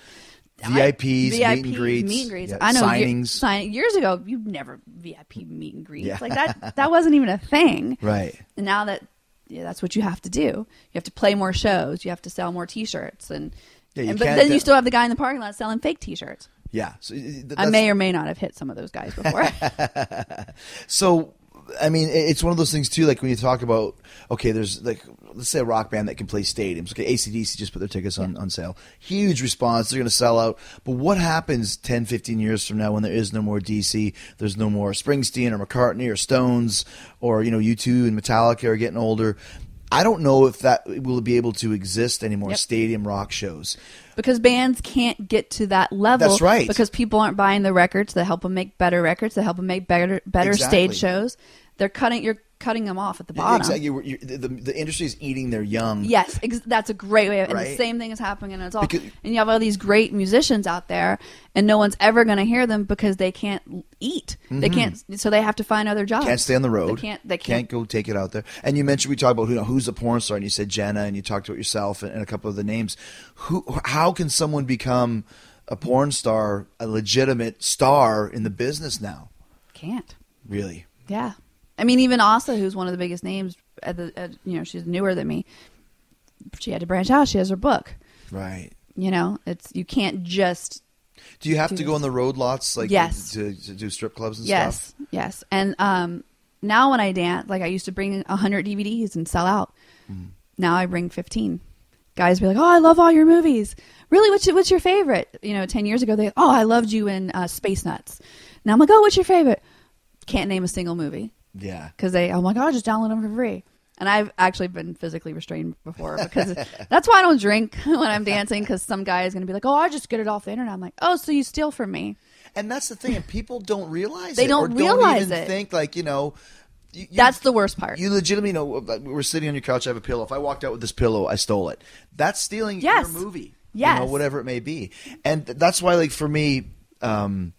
VIPs, meet and greets, meet and greets. yeah, I know signings. sign, years ago, you never VIP meet and greets Yeah. like that. That wasn't even a thing. Right. And now that yeah, that's what you have to do. You have to play more shows. You have to sell more T-shirts, and, Yeah, you and but then you still have the guy in the parking lot selling fake T-shirts. Yeah. So, I may or may not have hit some of those guys before. So, I mean, it's one of those things too. Like when you talk about, okay, there's like, let's say a rock band that can play stadiums. Okay, ACDC just put their tickets on, on sale. Huge response. They're going to sell out. But what happens 10, 15 years from now when there is no more DC? There's no more Springsteen or McCartney or Stones or, you know, U2 and Metallica are getting older. I don't know if that will be able to exist anymore. Yep. Stadium rock shows. Because bands can't get to that level. That's right. Because people aren't buying the records that help them make better records, that help them make better better Exactly. stage shows. They're cutting. You're cutting them off at the bottom. Exactly. You're, you're, the, the industry is eating their young. Yes, ex- that's a great way. Of, and the same thing is happening, and it's all. Because- and you have all these great musicians out there, and no one's ever going to hear them because they can't eat. They can't, so they have to find other jobs. Mm-hmm. Can't stay on the road. They can't. They can't. go take it out there. And you mentioned we talked about who you know, who's a porn star, and you said Jenna, and you talked about yourself and, and a couple of the names. Who? How can someone become a porn star, a legitimate star in the business now? can't. Really? Yeah, I mean, even Asa, who's one of the biggest names at the, at, you know, she's newer than me. She had to branch out. She has her book. Right. You know, it's you can't just Do you have do to go this. on the road lots, like Yes. to, to do strip clubs and yes, stuff? yes. Yes. And um, now when I dance, like I used to bring hundred DVDs and sell out. Mm-hmm. Now I bring fifteen. Guys be like, "Oh, I love all your movies. Really, what's your, what's your favorite?" You know, ten years ago they, "Oh, I loved you in uh, Space Nuts." Now I'm like, "Oh, what's your favorite?" Can't name a single movie Yeah. because they, I'm like, "Oh, just download them for free." And I've actually been physically restrained before because that's why I don't drink when I'm dancing because some guy is going to be like, "Oh, I just get it off the internet." I'm like, "Oh, so you steal from me?" And that's the thing, and people don't realize They it, don't or realize don't even it. think like you know. You, you- That's the worst part. You legitimately know. like, We're sitting on your couch. I have a pillow. If I walked out with this pillow, I stole it. That's stealing Yes. your movie. Yes. You know, whatever it may be, and th- that's why, like for me, um,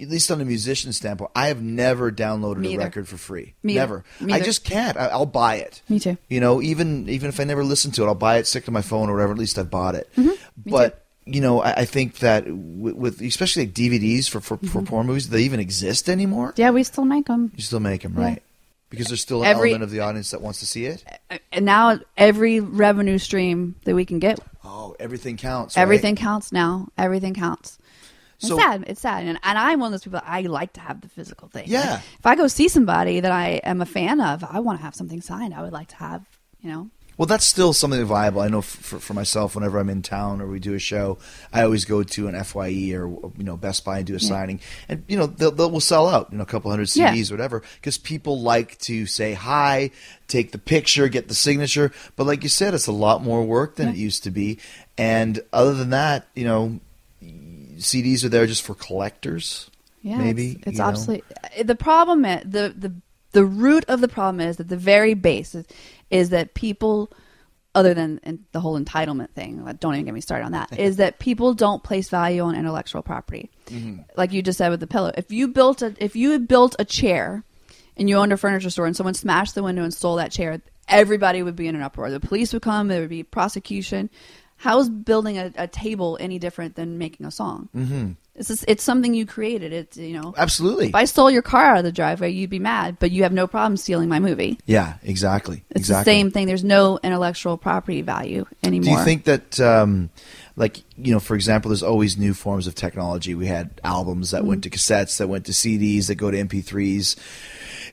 at least on a musician standpoint, I have never downloaded Me a either. record for free. Me never. Me I just can't. I, I'll buy it. Me too. You know, even even if I never listen to it, I'll buy it, stick to my phone or whatever. At least I've bought it. Mm-hmm. But you know, I, I think that with, with especially like DVDs for for, Mm-hmm. for porn movies, do they even exist anymore? Yeah, we still make them. You still make them, Yeah. right? Because there's still an Every- element of the audience that wants to see it. and now every revenue stream that we can get, Oh, everything counts. right? everything counts now. Everything counts. It's sad. It's sad, and, and I'm one of those people. That I like to have the physical thing. Yeah. Like, if I go see somebody that I am a fan of, I want to have something signed. I would like to have, you know. Well, that's still something viable. I know for, for myself, whenever I'm in town or we do a show, I always go to an FYE or you know Best Buy and do a signing, and you know they'll, they'll will sell out, you know, a couple hundred Yeah. CDs or whatever, because people like to say hi, take the picture, get the signature. But like you said, it's a lot more work than it used to be. And other than that, you know, CDs are there just for collectors. Yeah, maybe it's, it's know? The problem, is, the the the root of the problem is that the very base is, is that people, other than the whole entitlement thing, like, don't even get me started on that, is that people don't place value on intellectual property. Mm-hmm. Like you just said with the pillow, if you built a if you had built a chair, and you owned a furniture store, and someone smashed the window and stole that chair, everybody would be in an uproar. The police would come. There would be prosecution. How is building a, a table any different than making a song? Mm-hmm. It's just, it's something you created. It's you know Absolutely. if I stole your car out of the driveway, you'd be mad, but you have no problem stealing my movie. yeah, exactly. It's exactly. the same thing. There's no intellectual property value anymore. Do you think that, um, like, you know, for example, there's always new forms of technology. We had albums that went to cassettes, that went to CDs, that go to MP3s.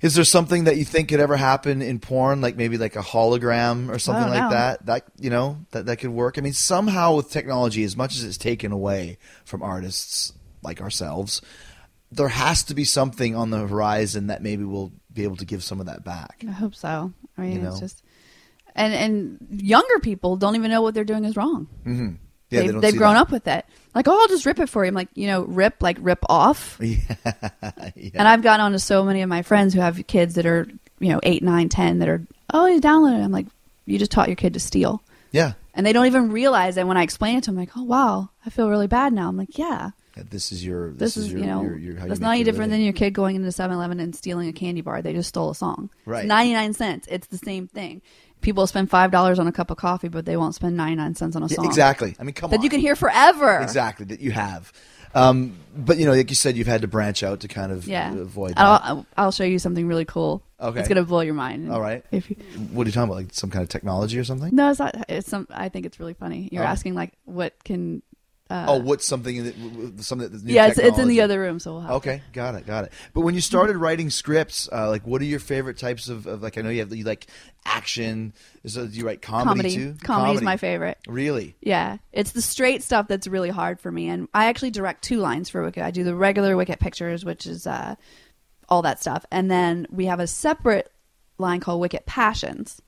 Is there something that you think could ever happen in porn, like maybe like a hologram or something like know. that? That you know that that could work. I mean, somehow with technology, as much as it's taken away from artists like ourselves, there has to be something on the horizon that maybe we'll be able to give some of that back. I hope so. I mean, You know? it's just and and younger people don't even know what they're doing is wrong. Mm-hmm. Yeah, they've don't they've see grown that. up with it. Like, oh, I'll just rip it for you. I'm like, you know, rip like rip off. Yeah. And I've gotten on to so many of my friends who have kids that are, you know, eight, nine, ten that are, oh, you downloaded. I'm like, you just taught your kid to steal. yeah. And they don't even realize that when I explain it to them, like, oh wow, I feel really bad now. I'm like, yeah, This is your. This, this, is, is, your, you know, your, your, make not any different living. than your kid going into 7-Eleven and stealing a candy bar. They just stole a song. Right. It's 99 cents. It's the same thing. People spend $5 on a cup of coffee, but they won't spend 99 cents on a Yeah, song. exactly. I mean, come That on. you can hear forever. Exactly that you have. Um, but you know, like you said, you've had to branch out to kind of Yeah. avoid that. I'll, I'll show you something really cool. Okay. It's to blow your mind. All right. If you, What are you talking about? Like some kind of technology or something? no, it's not. It's some, I think it's really funny. You're Oh. asking like what can, uh, oh, what's something in the, w- w- something that's new yeah, it's, it's in the other room. So we'll have Okay, got it, got it. But when you started writing scripts, uh, like, what are your favorite types of, of like? I know you have you like action. So do you write comedy, too? comedy. too? Comedy's my favorite. Really? Yeah, it's the straight stuff that's really hard for me. And I actually direct two lines for Wicked. I do the regular Wicked Pictures, which is uh, all that stuff, and then we have a separate line called Wicked Passions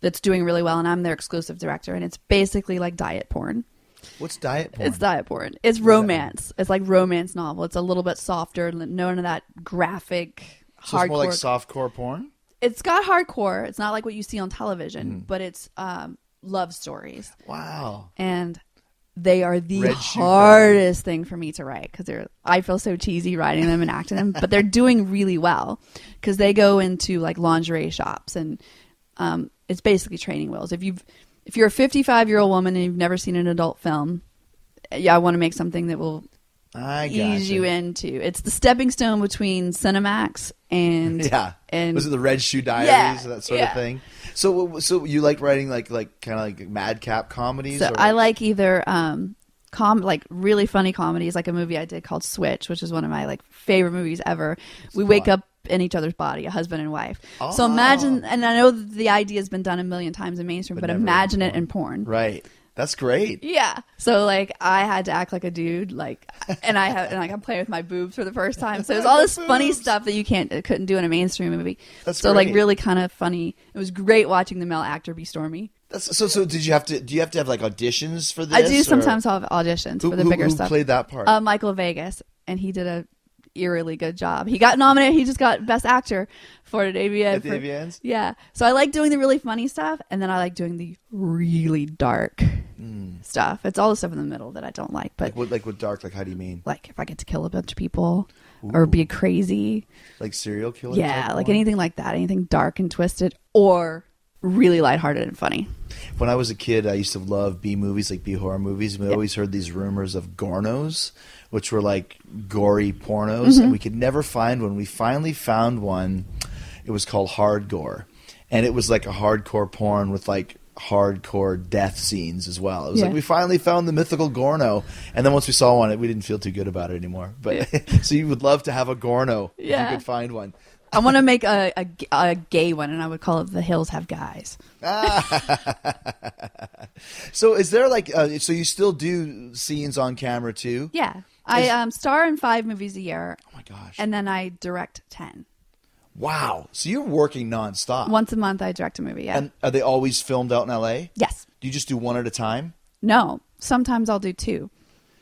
that's doing really well, and I'm their exclusive director. And it's basically like diet porn. What's diet porn? It's diet porn. It's romance. It's like romance novel. It's a little bit softer, none of that graphic so hardcore. it's more like softcore porn. it's got hardcore. It's not like what you see on Mm. television, but it's um, love stories Wow. and they are the Red hardest thing for me to write because they're I feel so cheesy writing them and acting them, but they're doing really well because they go into like lingerie shops and um, it's basically training wheels. If you've if you're a 55 year old woman and you've never seen an adult film, yeah, I want to make something that will I ease you into. It's the stepping stone between Cinemax and Yeah. and was it the Red Shoe Diaries Yeah, that sort yeah. of thing? So, so you like writing like like kind of like madcap comedies? So or- I like either um, com like really funny comedies, like a movie I did called Switch, which is one of my like favorite movies ever. we wake up in each other's body, a husband and wife. So imagine, and I know the idea has been done a million times in mainstream, but, never imagine in it in porn. Right. That's great. Yeah. So like I had to act like a dude, like, and I have, and like I'm playing with my boobs for the first time. So there's all this funny stuff that you can't, couldn't do in a mainstream movie. That's so like really kind of funny. It was great watching the male actor be Stormy. That's, so so did you have to do you have to have like auditions for this? I do or- sometimes have auditions Who, for the who- bigger who stuff. played that part? Uh, Michael Vegas, and he did a eerily good job. He got nominated. He just got Best Actor for an AVN. At the for- AVNs? Yeah. So I like doing the really funny stuff, and then I like doing the really dark hmm. stuff. It's all the stuff in the middle that I don't like. But like what like what dark like how do you mean? like if I get to kill a bunch of people or be crazy, Like serial killer? yeah, like porn? anything like that, anything dark and twisted, or really lighthearted and funny. When I was a kid, I used to love B movies, like B horror movies. We always heard these rumors of gornos, which were like gory pornos, Mm-hmm. and we could never find one. We finally found one. It was called Hard Gore, and it was like a hardcore porn with like hardcore death scenes as well. It was Yeah. like we finally found the mythical gorno, and then once we saw one, we didn't feel too good about it anymore. But so you would love to have a gorno if you could find one. I want to make a, a, a gay one, and I would call it "The Hills Have Guys." So is there like uh, so you still do scenes on camera too? Yeah, I um, star in five movies a year, Oh my gosh! and then I direct ten. wow, so you're working nonstop. Once a month, I direct a movie. Yeah. And are they always filmed out in L.A.? yes. Do you just do one at a time? No. Sometimes I'll do two.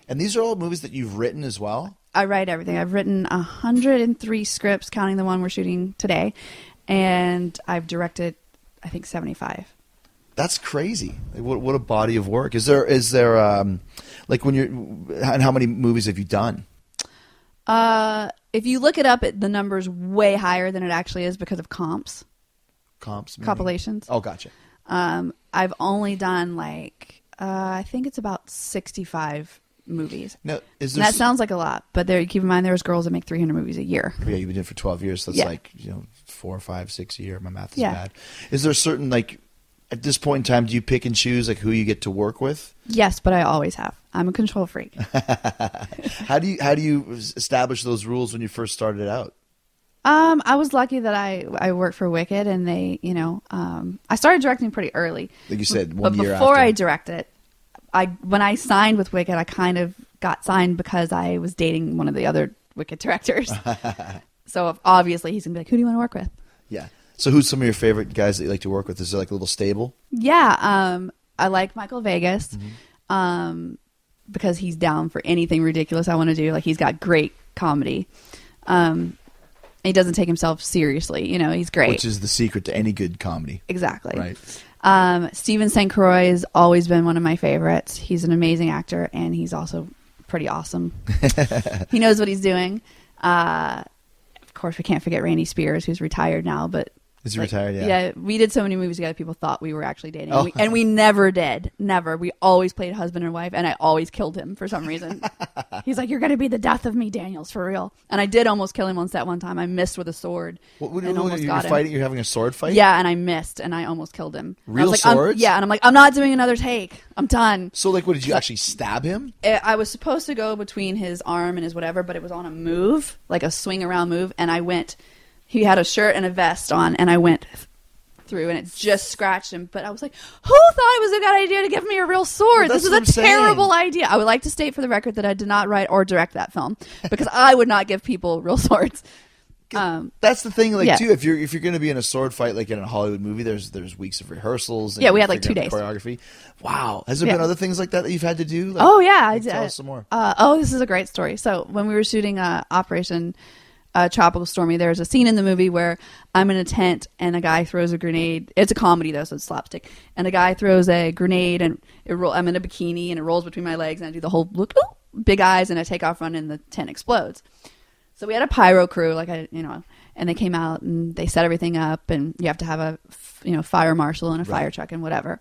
And these are all movies that you've written as well. I write everything. I've written 103 scripts, counting the one we're shooting today, and I've directed, I think, 75. That's crazy. What what a body of work. Is there is there um like when you're and how many movies have you done? Uh, if you look it up, it, the number's way higher than it actually is because of comps, Comps, maybe? compilations. Oh, gotcha. Um, I've only done like uh, I think it's about 65 movies. Now, is And there that sounds like a lot, but there, keep in mind there's girls that make 300 movies a year. yeah, you've been doing it for 12 years. So that's Yeah. like, you know, four, five, six a year. My math is Yeah. bad. Is there a certain, like, at this point in time, do you pick and choose, like, who you get to work with? Yes, but I always have. I'm a control freak. How do you, how do you establish those rules when you first started out? Um, I was lucky that I I worked for Wicked, and they, you know, um, I started directing pretty early. Like you said, but year before after. I directed, I when I signed with Wicked, I kind of got signed because I was dating one of the other Wicked directors. so obviously he's gonna be like, "Who do you want to work with?" Yeah. So who's some of your favorite guys that you like to work with? Is there like a little stable? Yeah, um, I like Michael Vegas, Mm-hmm. um, because he's down for anything ridiculous I want to do. Like he's got great comedy. Um, he doesn't take himself seriously. You know, he's great. Which is the secret to any good comedy. Exactly. Right. Um, Steven St. Croix has always been one of my favorites. He's an amazing actor, and he's also pretty awesome. he knows what he's doing. Uh, of course, we can't forget Randy Spears, who's retired now, but. Is he retired? Yeah. Yeah, we did so many movies together. People thought we were actually dating, Oh. and, we, and we never did. Never. We always played husband and wife, and I always killed him for some reason. He's like, "You're going to be the death of me, Daniels, for real." And I did almost kill him on set one time. I missed with a sword What, what, and what- almost you're got him. fighting? You're having a sword fight? Yeah, and I missed, and I almost killed him. Real like, I'm- swords? yeah, and I'm like, I'm not doing another take. I'm done. So, like, what did you actually stab him? I was supposed to go between his arm and his whatever, but it was on a move, like a swing around move, and I went. He had a shirt and a vest on, and I went through, and it just scratched him. But I was like, who thought it was a good idea to give me a real sword? Well, this is a I'm saying. terrible idea. I would like to state for the record that I did not write or direct that film because I would not give people real swords. Um, That's the thing, like Yeah. too. If you're if you're going to be in a sword fight, like in a Hollywood movie, there's there's weeks of rehearsals. and Yeah, we had, like, two the choreography. Wow, has there Yeah. been other things like that that you've had to do? Like, Oh yeah, I like, did. Tell us some more. Uh, oh, this is a great story. So when we were shooting uh, Operation uh, Tropical Stormy, there's a scene in the movie where I'm in a tent and a guy throws a grenade. It's a comedy though, so it's slapstick. And a guy throws a grenade and it roll. I'm in a bikini and it rolls between my legs and I do the whole look, big eyes, and I take off running. and the tent explodes. So we had a pyro crew, like I, you know, and they came out and they set everything up, and you have to have a, you know, fire marshal and a fire truck and whatever,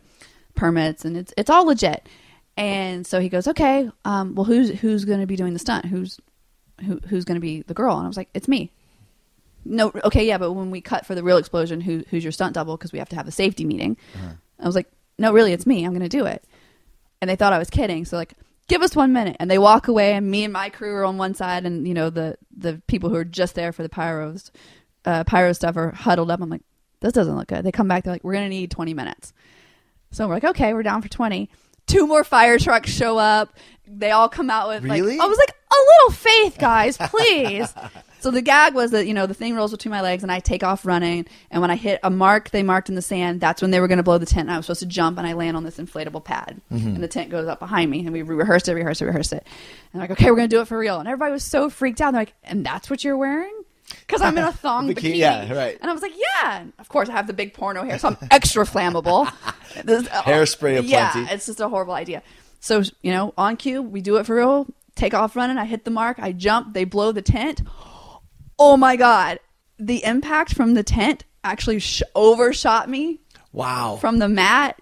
permits, and it's it's all legit. And so he goes, okay, um, well, who's who's going to be doing the stunt? Who's who, who's going to be the girl? And I was like, it's me. No, okay, yeah, but when we cut for the real explosion, who who's your stunt double? Because we have to have a safety meeting. I was like, no, really, it's me. I'm going to do it. And they thought I was kidding. So like give us one minute. And they walk away, and me and my crew are on one side, and you know the the people who are just there for the pyros, uh, pyro stuff are huddled up. I'm like, this doesn't look good. They come back, they're like, we're gonna need 20 minutes. So we're like, okay, we're down for 20. Two more fire trucks show up. They all come out with Really? like, I was like, a little faith, guys, please. so the gag was that, you know, the thing rolls between my legs and I take off running. And when I hit a mark they marked in the sand, that's when they were going to blow the tent. And I was supposed to jump and I land on this inflatable pad. Mm-hmm. And the tent goes up behind me. And we rehearsed it, rehearsed it, rehearsed it. And they're like, okay, we're going to do it for real. And everybody was so freaked out. They're like, and that's what you're wearing? Because I'm in a thong Bikini- bikini. yeah, right. And I was like, yeah. And of course, I have the big porno hair, so I'm extra flammable. This- uh, Hairspray aplenty. Yeah, it's just a horrible idea. So, you know, on cue, we do it for real. Take off running. I hit the mark. I jump. They blow the tent. Oh my God. The impact from the tent actually sh- overshot me Wow. from the mat.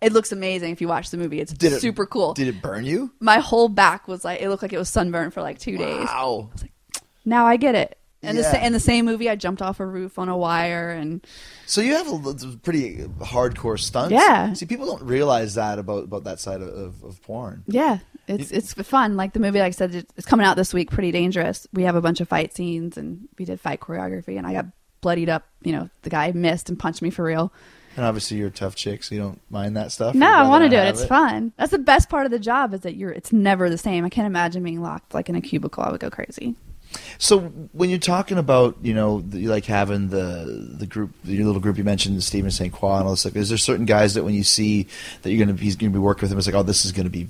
It looks amazing if you watch the movie. It's Did it, super cool. Did it burn you? My whole back was like, it looked like it was sunburned for like two days. Wow. Now I get it. And the Yeah. sa- in the same movie, I jumped off a roof on a wire, and So you have a pretty hardcore stunts. Yeah. See, people don't realize that about about that side of, of, porn. yeah, it's it's fun. Like the movie, like I said, it's coming out this week. Pretty dangerous. We have a bunch of fight scenes, and we did fight choreography, and I got bloodied up. You know, the guy missed and punched me for real. And obviously, you're a tough chick, so you don't mind that stuff. No, I want to do it. It's fun. That's the best part of the job is that you're. It's never the same. I can't imagine being locked like in a cubicle. I would go crazy. So when you're talking about, you know, the, like having the the group, your little group you mentioned, Steven St. Croix and all this stuff, is there certain guys that when you see that you're gonna he's gonna be working with him, it's like, oh, this is gonna be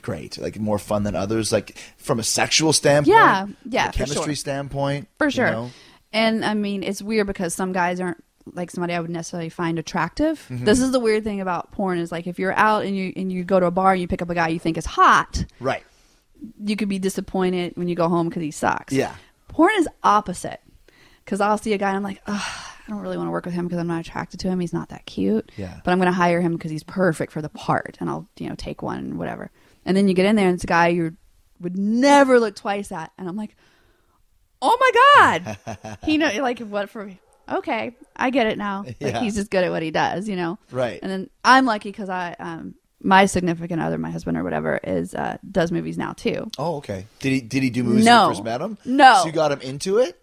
great, like more fun than others, like from a sexual standpoint, Yeah, yeah, a chemistry sure. standpoint, For you sure. know? And I mean, it's weird because some guys aren't like somebody I would necessarily find attractive. Mm-hmm. This is the weird thing about porn is like if you're out and you and you go to a bar and you pick up a guy you think is hot, right? You could be disappointed when you go home because he sucks. Yeah. Porn is opposite. Because I'll see a guy and I'm like, Ugh, I don't really want to work with him because I'm not attracted to him. He's not that cute. Yeah. But I'm going to hire him because he's perfect for the part, and I'll you know take one and whatever. And then you get in there and it's a guy you would never look twice at, and I'm like, oh my god, he know like what for. Me? Okay, I get it now. Like Yeah. he's just good at what he does, you know. Right. And then I'm lucky because I, um, my significant other, my husband or whatever, is uh, does movies now too. Oh, okay. Did he did he do movies No. when you first met him? No. So you got him into it?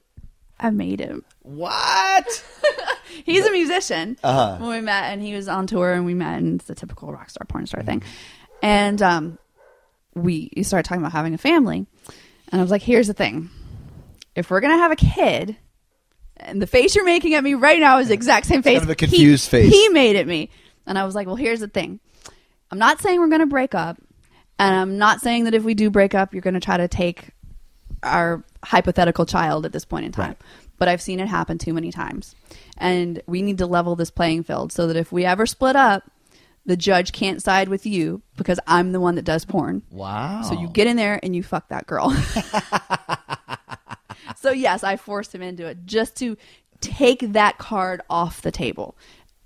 I made him. What? He's a musician. Uh-huh. When we met, and he was on tour, and we met, and it's the typical rock star, porn star thing. And um, we we started talking about having a family, and I was like, "Here's the thing: if we're gonna have a kid." And the face you're making at me right now is the exact same face. kind of a confused he, face. He made at me. And I was like, well, here's the thing. I'm not saying we're going to break up. And I'm not saying that if we do break up, you're going to try to take our hypothetical child at this point in time. Right. But I've seen it happen too many times. And we need to level this playing field so that if we ever split up, the judge can't side with you because I'm the one that does porn. Wow. So you get in there and you fuck that girl. so yes, I forced him into it just to take that card off the table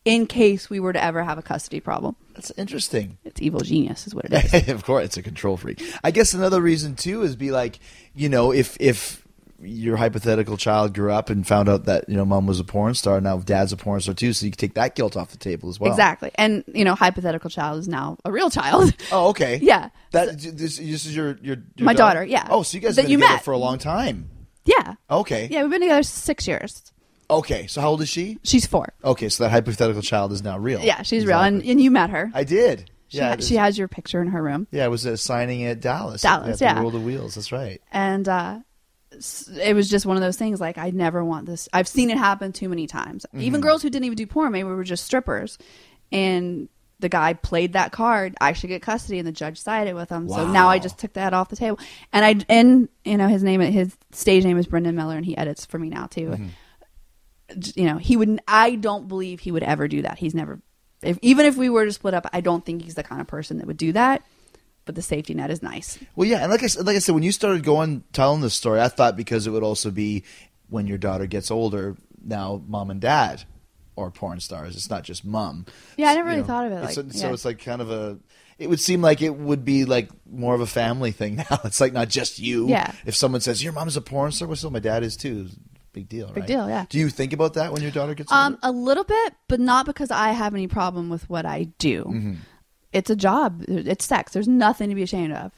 in case we were to ever have a custody problem. That's interesting. It's evil genius is what it is. of course, it's a control freak. I guess another reason too is be like, you know, if if your hypothetical child grew up and found out that you know mom was a porn star, now dad's a porn star too, so you can take that guilt off the table as well. Exactly. And you know, hypothetical child is now a real child. Oh, okay. Yeah. That this, this is your your, your My daughter, yeah. Oh, so you guys That have been you together met. for a long time. yeah. Okay. Yeah, we've been together 6 years. Okay. So how old is she? She's 4. Okay, so that hypothetical child is now real. Yeah, she's real and, and you met her. I did. she, yeah, ha- she has your picture in her room. Yeah, I was uh, signing at Dallas. Dallas, at the yeah. World of Wheels. That's right. and uh, s- it was just one of those things like i never want this i've seen it happen too many times Mm-hmm. even girls who didn't even do porn maybe were just strippers and the guy played that card i should get custody and the judge sided with him so now i Wow. just took that off the table and i and you know his name his stage name is brendon miller and he edits for me now too Mm-hmm. You know he would i don't believe he would ever do that he's never if, even if we were to split up i don't think he's the kind of person that would do that but the safety net is nice Well, yeah, and like I said, like I said, when you started going telling this story, I thought because it would also be when your daughter gets older. Now, mom and dad are porn stars. It's not just mom. Yeah, I never You really thought of it it's- so yeah. it's like kind of a. It would seem like it would be like more of a family thing now. It's like not just you. Yeah. If someone says your mom's a porn star, well, so my dad is too. Big deal, right? deal, yeah. Do you think about that when your daughter gets Um, a little bit, but not because I have any problem with what I do. Mm-hmm. It's a job. It's sex. There's nothing to be ashamed of.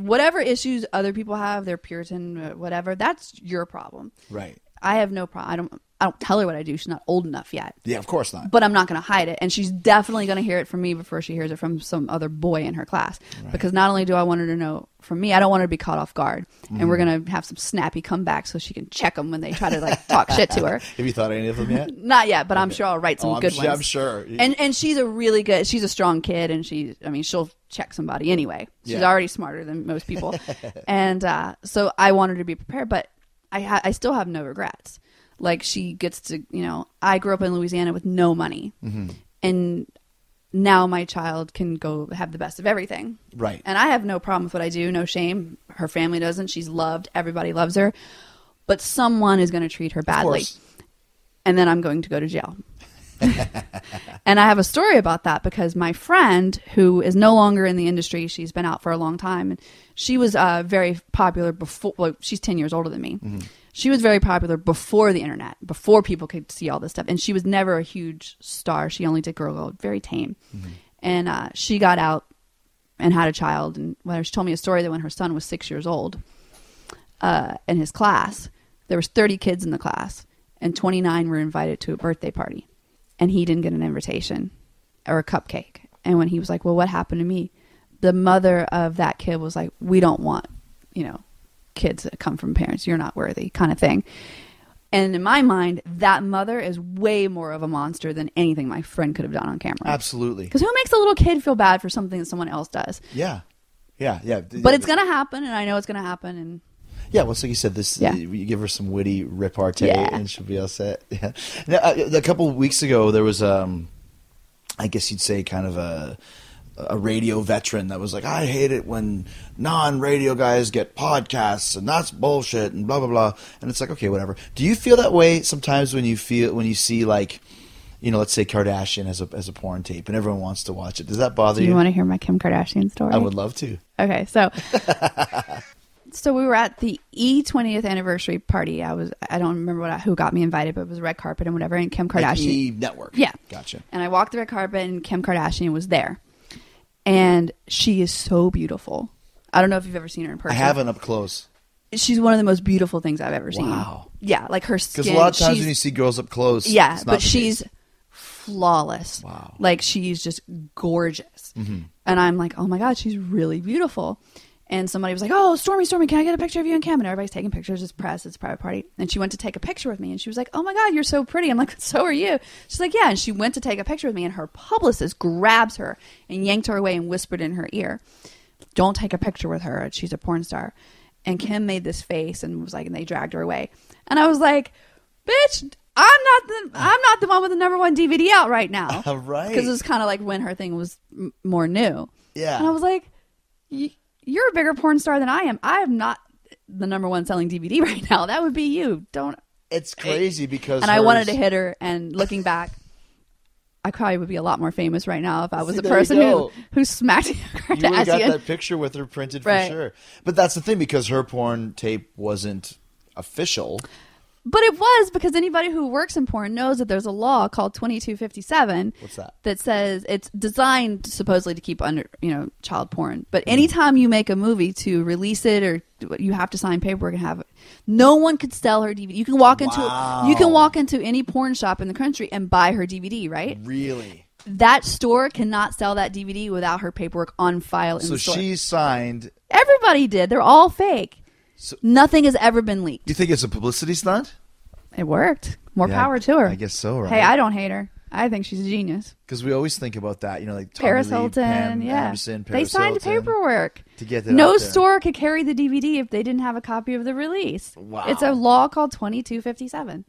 whatever issues other people have, they're Puritan, whatever. That's your problem. Right. I have no problem. I don't. I don't tell her what I do. She's not old enough yet. Yeah, of course not. But I'm not going to hide it, and she's definitely going to hear it from me before she hears it from some other boy in her class. Because not only do I want her to know from me, I don't want her to be caught off guard, and Mm-hmm. we're going to have some snappy comebacks so she can check them when they try to like talk shit to her. Have you thought of any of them yet? Not yet, but I'm sure I'll write some Oh, I'm good ones. I'm sure. And and she's a really good. She's a strong kid, and she. I mean, she'll check somebody anyway. She's Yeah. already smarter than most people, and uh, so I want her to be prepared. But I ha- I still have no regrets. Like she gets to, you know, I grew up in Louisiana with no money, Mm-hmm. and now my child can go have the best of everything. Right. And I have no problem with what I do, no shame. Her family doesn't. She's loved. Everybody loves her. But someone is going to treat her badly. And then I'm going to go to jail. and I have a story about that because my friend, who is no longer in the industry, she's been out for a long time, and she was uh, very popular before. Well, she's ten years older than me. She was very popular before the internet, before people could see all this stuff, and she was never a huge star. She only did Girl Gold, very tame, and uh, she got out and had a child. And well, she told me a story that when her son was six years old, uh, in his class, there was 30 kids in the class, and 29 were invited to a birthday party, and he didn't get an invitation or a cupcake. And when he was like, "Well, what happened to me?" The mother of that kid was like, "We don't want, you know, kids that come from parents you're not worthy," kind of thing. And in my mind, that mother is way more of a monster than anything my friend could have done on camera. Absolutely. Because who makes a little kid feel bad for something that someone else does? Yeah. Yeah. Yeah. But it's gonna happen, and I know it's gonna happen. And Yeah, well, so you said this. Yeah. You give her some witty repartee, Yeah. and she'll be all set. Yeah. Now, uh, a couple of weeks ago, there was, um, I guess you'd say, kind of a a radio veteran that was like, "I hate it when non-radio guys get podcasts, and that's bullshit," and blah blah blah. And it's like, okay, whatever. Do you feel that way sometimes when you feel when you see like, you know, let's say Kardashian as a as a porn tape, and everyone wants to watch it? Does that bother do you? you want to hear my Kim Kardashian story? I would love to. Okay, so so we were at the E twentieth anniversary party. I was I don't remember what I, who got me invited, but it was red carpet and whatever. And Kim Like Kardashian, E Network. yeah, Gotcha. And I walked the red carpet, and Kim Kardashian was there, and she is so beautiful. I don't know if you've ever seen her in person. I haven't up close. She's one of the most beautiful things I've ever seen. Wow. Yeah, like her skin. Because a lot of times she's- when you see girls up close, yeah, it's not but the she's case. flawless. Wow. Like she's just gorgeous. Mm-hmm. And I'm like, oh my God, she's really beautiful. And somebody was like, oh, Stormy, Stormy, can I get a picture of you and Kim? And everybody's taking pictures. It's press. It's a private party. And she went to take a picture with me. And she was like, oh my God, you're so pretty. I'm like, so are you. She's like, yeah. And she went to take a picture with me. And her publicist grabs her and yanked her away and whispered in her ear, don't take a picture with her. She's a porn star. And Kim made this face and was like, and they dragged her away. And I was like, bitch, I'm not the I'm not the one with the number one DVD out right now. Right. Because it was kind of like when her thing was m- more new. Yeah. And I was like, "Y- you're a bigger porn star than I am. I am not the number one selling DVD right now. That would be you. Don't. It's crazy because And I wanted to hit her. And looking back. I probably would be a lot more famous right now if I was See, the person who, who smacked her. You would have got that picture with her printed for sure. But that's the thing because her porn tape wasn't official. But it was because anybody who works in porn knows that there's a law called 2257 What's that? that says it's designed supposedly to keep under, you know, child porn. But hmm. anytime you make a movie to release it or you have to sign paperwork and have it. No one could sell her DVD. You can walk into you can walk into any porn shop in the country and buy her DVD, right? Really? That store cannot sell that DVD without her paperwork on file in So she signed. Everybody did. They're all fake. So- Nothing has ever been leaked. Do you think it's a publicity stunt? It worked. More Yeah, power to her. I guess so, right? Hey, I don't hate her. I think she's a genius. Because we always think about that, you know, like Tommy Paris Lee, Hilton, Pam yeah. Anderson, they signed Hilton. paperwork. to get that No out there. store could carry the DVD if they didn't have a copy of the release. Wow. It's a law called 2257.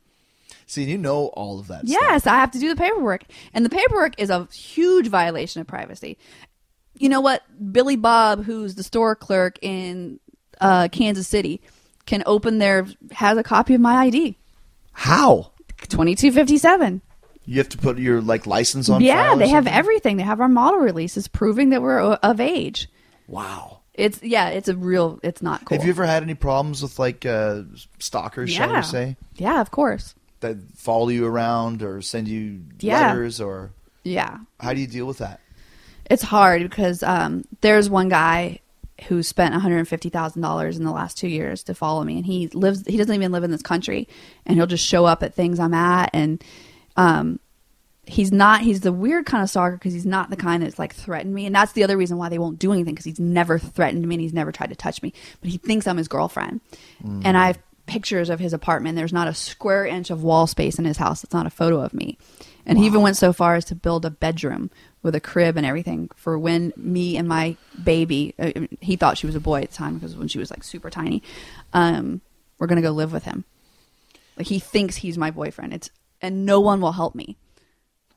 See, you know all of that. Yes. I have to do the paperwork. And the paperwork is a huge violation of privacy. You know what? Billy Bob, who's the store clerk in uh, Kansas City, can open their, has a copy of my ID. How? 2257. You have to put your like license on. Yeah, they have everything. They have our model releases proving that we're o- of age. Wow. It's yeah, it's a real. It's not cool. Have you ever had any problems with like uh, stalkers, shall Yeah. we say, Yeah, of course. that follow you around or send you Yeah. letters, or Yeah, how do you deal with that? it's hard because um, there's one guy who spent one hundred fifty thousand dollars in the last two years to follow me, and he lives. He doesn't even live in this country, and he'll just show up at things I'm at, and um, he's not. He's the weird kind of stalker because he's not the kind that's like threatened me, and that's the other reason why they won't do anything because he's never threatened me and he's never tried to touch me, but he thinks I'm his girlfriend, and I have pictures of his apartment. There's not a square inch of wall space in his house. It's not a photo of me. And he even went so far as to build a bedroom with a crib and everything for when me and my baby, uh, he thought she was a boy at the time because when she was like super tiny, um, we're going to go live with him. Like he thinks he's my boyfriend. It's, and no one will help me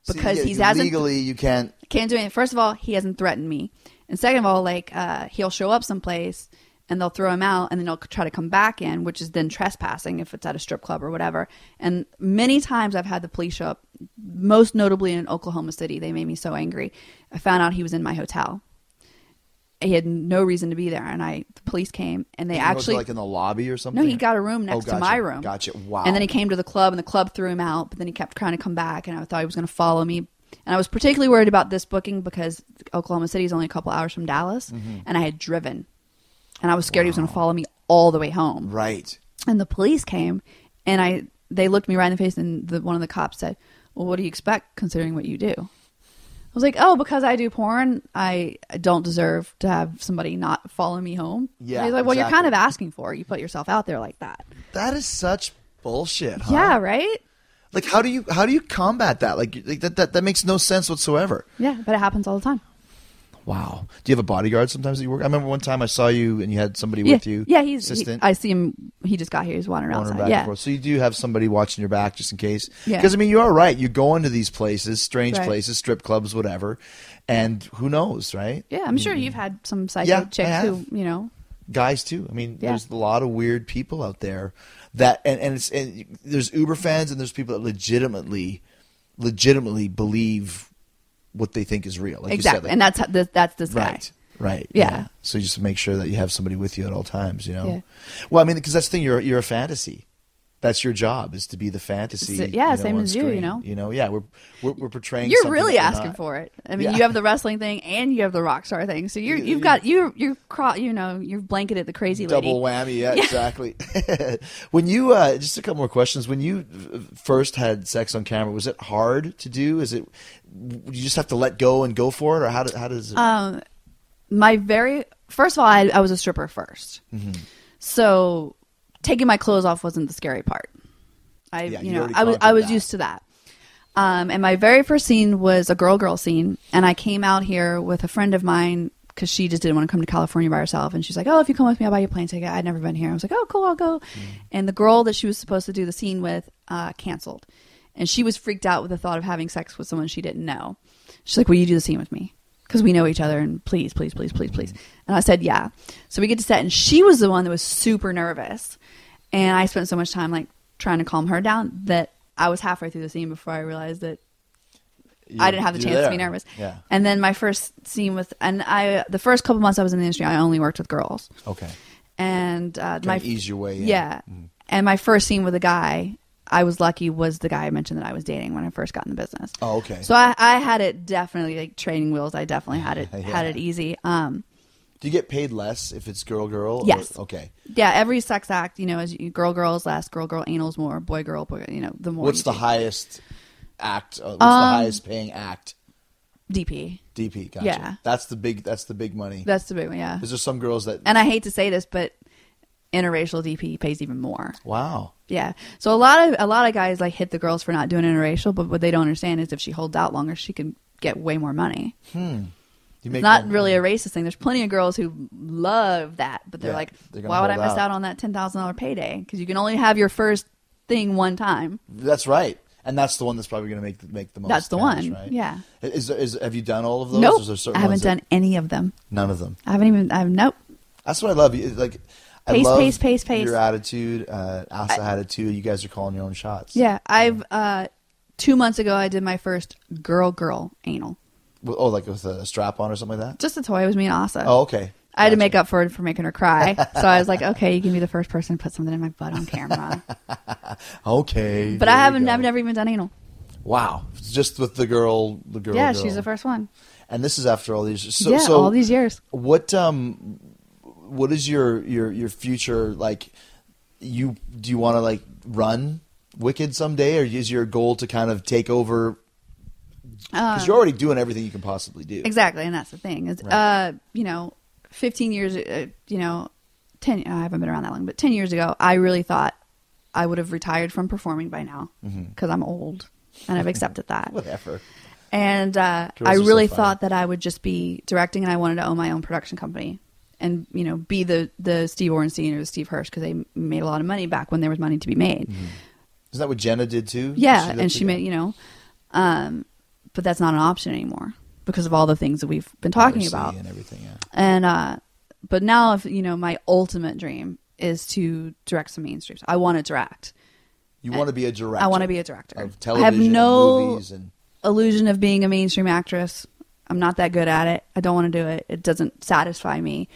because So, he's hasn't legally you can't. can't do anything. First of all, he hasn't threatened me, and second of all, like uh, he'll show up someplace and they'll throw him out, and then he'll try to come back in, which is then trespassing if it's at a strip club or whatever. And many times I've had the police show up. Most notably in Oklahoma City, they made me so angry. I found out he was in my hotel. He had no reason to be there, and I the police came and they actually like in the lobby or something. no, he got a room Oh, next gotcha. to my room. Gotcha. Wow. And then he came to the club, and the club threw him out. But then he kept trying to come back, and I thought he was going to follow me. And I was particularly worried about this booking because Oklahoma City is only a couple hours from Dallas, Mm-hmm. and I had driven, and I was scared he was going to follow me all the way home. Right. And the police came, and I they looked me right in the face, and the, one of the cops said, "Well, what do you expect considering what you do?" I was like, "Oh, because I do porn, I don't deserve to have somebody not follow me home." Yeah, And he's like, "Well, you're kind of asking for it. You put yourself out there like that." That is such bullshit. Huh? Yeah, right. Like how do you how do you combat that? Like, like that, that that makes no sense whatsoever. Yeah, but it happens all the time. Wow. Do you have a bodyguard sometimes that you work? I remember one time I saw you and you had somebody Yeah, with you. yeah. He's. he- assistant. I see him. He just got here. He's wandering wandering outside. Yeah. So you do have somebody watching your back just in case. Yeah. Because I mean, you are right. You go into these places, strange Right. places, strip clubs, whatever, and who knows, right? Yeah, I'm sure mm-hmm. you've had some psycho Yeah, chicks who, you know, Guys too. I mean, Yeah. there's a lot of weird people out there that, and, and it's and there's Uber fans and there's people that legitimately, legitimately believe what they think is real. Like exactly. You said, like- and that's that's this guy. Right. Right. Yeah. So you just make sure that you have somebody with you at all times. You know. Yeah. Well, I mean, because that's the thing. You're you're a fantasy. That's your job is to be the fantasy. So- yeah, you know, same as you, you know? You know. Yeah. We're we're, we're portraying. You're really asking for it. I mean, Yeah. you have the wrestling thing and you have the rock star thing. So you're, You- you've you- got you you're cro- you know you're blanketed the crazy lady. Double whammy. Yeah, exactly. when you uh, just a couple more questions. When you uh, first had sex on camera, was it hard to do? Is it you just have to let go and go for it, or how do, how does it? Um, my very first of all, I, I was a stripper 1st Mm-hmm. so taking my clothes off wasn't the scary part. I Yeah, you you know I was I was that. used to that. Um, and my very first scene was a girl girl scene, and I came out here with a friend of mine because she just didn't want to come to California by herself, and she's like, "Oh, if you come with me, I'll buy you a plane ticket." I'd never been here. I was like, "Oh, cool, I'll go." Mm. And the girl that she was supposed to do the scene with uh, canceled, and she was freaked out with the thought of having sex with someone she didn't know. She's like, "Will you do the scene with me?" Because we know each other, and please, please, please, please, please. And I said, "Yeah." So we get to set, and she was the one that was super nervous, and I spent so much time like trying to calm her down that I was halfway through the scene before I realized that I didn't have the chance to be nervous. Yeah. And then my first scene with, and I, the first couple months I was in the industry, I only worked with girls. Okay. And uh, Trying my to ease your way in. yeah, Mhm. and my first scene with a guy, I was lucky was the guy I mentioned that I was dating when I first got in the business. Oh, okay. So I, I had it definitely like training wheels. I definitely had it Yeah. had it easy. Um, Do you get paid less if it's girl girl? or- Yes. okay. yeah, every sex act, you know, is you, girl girl is less, girl girl anal is more, boy girl boy. You know, the more. What's the do. highest act? Uh, what's the Um, highest paying act? DP? DP. Gotcha. yeah. That's the big. That's the big money. That's the big one. Yeah. Is there some girls that? And I hate to say this, but interracial DP pays even more. wow. Yeah. So a lot of a lot of guys like hit the girls for not doing interracial, but what they don't understand is if she holds out longer, she can get way more money. Make not really a racist thing. There's plenty of girls who love that, but they're Yeah, like, they're why would I miss out. out on that ten thousand dollar payday? Because you can only have your first thing one time. That's right. And that's the one that's probably going to make the, make the most. That's the cash, one. Right? Yeah. Is, is have you done all of those? nope. Is there certain I haven't ones that- done any of them. none of them. I haven't even. I have nope. That's what I love. You- Like, I Pace, love pace, pace, pace. Your attitude. Uh, Asa had it too. You guys are calling your own shots. Yeah, I've uh, two months ago I did my first girl girl anal. Oh, like with a strap on or something like that. Just a toy. It was me and Asa. Oh, okay. I had to make up for it for making her cry. so I was like, okay, you can be the first person to put something in my butt on camera. Okay. But I haven't. I've never even done anal. Wow. Just with the girl. The girl. yeah, girl. she's the first one. And this is after all these. So, yeah, so all these years. What um, what is your your your future like? You do you want to like run Wicked someday, or is your goal to kind of take over? Because you're already doing everything you can possibly do. Exactly, and that's the thing. Is Right. uh, you know, 15 years, uh, you know, 10. I haven't been around that long, but 10 years ago, I really thought I would have retired from performing by now Mm-hmm. because I'm old, and I've accepted that. Whatever. And uh, I are so really thought that I would just be directing, and I wanted to own my own production company, and you know, be the the Steve Orenstein or the Steve Hirsch because they made a lot of money back when there was money to be made. Isn't that what Jenna did too? Yeah, that and she made you know, um, but that's not an option anymore because of all the things that we've been talking Piracy about. and everything. Yeah. And uh, but now, if you know, my ultimate dream is to direct some mainstreams. I want to direct. You want to be a director. I want to be a director. of I television, have no movies, and illusion of being a mainstream actress. I'm not that good at it. I don't want to do it. It doesn't satisfy me.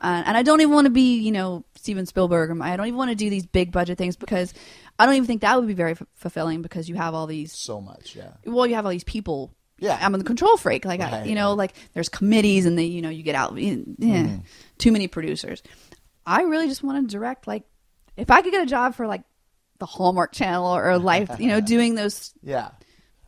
Uh, and I don't even want to be, you know, Steven Spielberg. I don't even want to do these big budget things because I don't even think that would be very f- fulfilling because you have all these so much. Yeah. well, you have all these people. Yeah. I'm the control freak. Like, I, you know, right. like there's committees and they, you know, you get out, eh, Mm-hmm. too many producers. I really just want to direct, like, if I could get a job for like the Hallmark Channel or Life, you know, doing those, Yeah.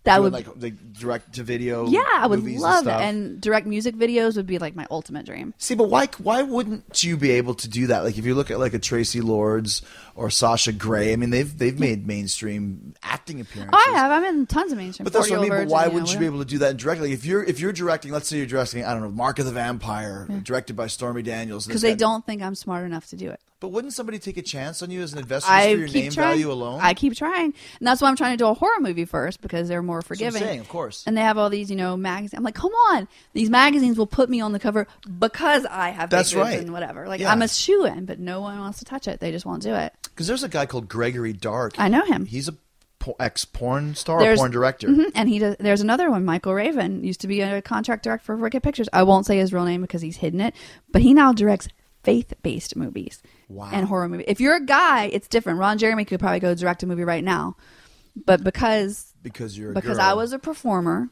That would, like the direct to video. yeah, I would love and it. And direct music videos would be like my ultimate dream. See, but why why wouldn't you be able to do that? Like if you look at like a Traci Lords or Sasha Grey, I mean they've they've made mainstream acting appearances. Oh, I have. I'm in tons of mainstream. But that's what I mean. But why wouldn't you be able to do that directly? Like if you're if you're directing, let's say you're directing, I don't know, Mark of the Vampire, directed by Stormy Daniels, Because they guy- don't think I'm smart enough to do it. But wouldn't somebody take a chance on you as an investor I for your name trying. value alone? I keep trying, and that's why I'm trying to do a horror movie first because they're more what I'm forgiving. saying, of course. And they have all these, you know, magazines. I'm like, come on, these magazines will put me on the cover because I have That's right. and whatever. Like Yeah. I'm a shoe in, but no one wants to touch it. They just won't do it. Because there's a guy called Gregory Dark. I know him. He's a ex porn star, There's- porn director. Mhm. And he does, there's another one, Michael Raven, used to be a contract director for Wicked Pictures. I won't say his real name because he's hidden it, but he now directs faith-based movies Wow. and horror movie. If you're a guy, it's different. Ron Jeremy could probably go direct a movie right now, but because Because you're a because girl. I was a performer,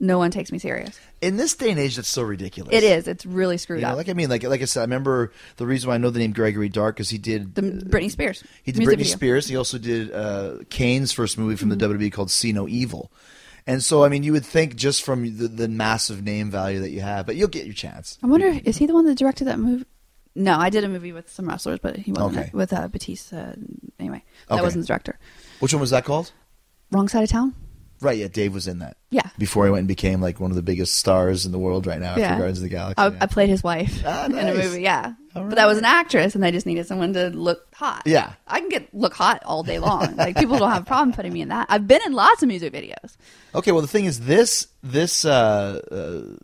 no one takes me serious. in this day and age. That's so ridiculous. It is. It's really screwed You know, up. like I mean, like like I said, I remember the reason why I know the name Gregory Dark because he did the Britney Spears. He did music Britney video. Spears. He also did uh, Kane's first movie from Mm-hmm. the WWE called See No Evil. And so, I mean, you would think just from the, the massive name value that you have, but you'll get your chance. I wonder, is he the one that directed that movie? No, I did a movie with some wrestlers, but he wasn't Okay. with uh, Batista. Anyway, that Okay. wasn't the director. Which one was that called? Wrong side of town. Right, yeah, Dave was in that. Yeah. Before he went and became like one of the biggest stars in the world right now after Yeah. Guardians of the Galaxy. I, yeah. I played his wife Ah, in a movie. Yeah, All but that was an actress, and they just needed someone to look hot. Yeah. I can get look hot all day long. like people don't have a problem putting me in that. I've been in lots of music videos. Okay, well, the thing is, this this uh, uh,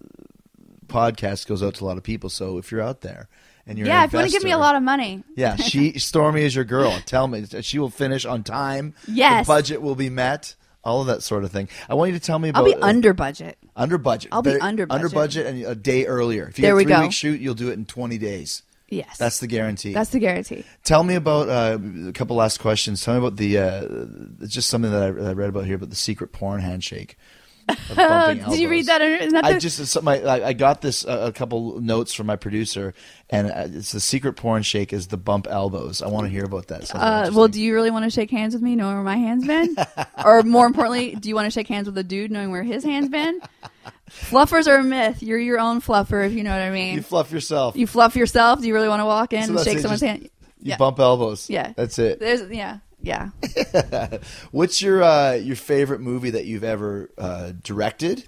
podcast goes out to a lot of people. So if you're out there and you're yeah, an if you want to give me a lot of money, Yeah, she Stormy is your girl. Tell me she will finish on time. Yes. the budget will be met. All of that sort of thing. I want you to tell me about I'll be uh, under budget. under budget. I'll be under under budget. budget and a day earlier. If you There get we three go. week shoot, you'll do it in twenty days. Yes, That's the guarantee. that's the guarantee. Tell me about uh, a couple last questions. Tell me about the uh, it's just something that I, that I read about here about the secret porn handshake. Did you read that? Isn't I the- just something I, I got this uh, a couple notes from my producer, and uh, it's the secret porn shake is the bump elbows. I want to hear about that. Uh, well, do you really want to shake hands with me, knowing where my hands been? or more importantly, do you want to shake hands with a dude, knowing where his hands been? Fluffers are a myth. You're your own fluffer, if you know what I mean. you fluff yourself. You fluff yourself. Do you really want to walk in So and shake someone's just- hand? you yeah. bump elbows. Yeah, that's it. There's yeah, yeah. What's your uh, your favorite movie that you've ever uh, directed,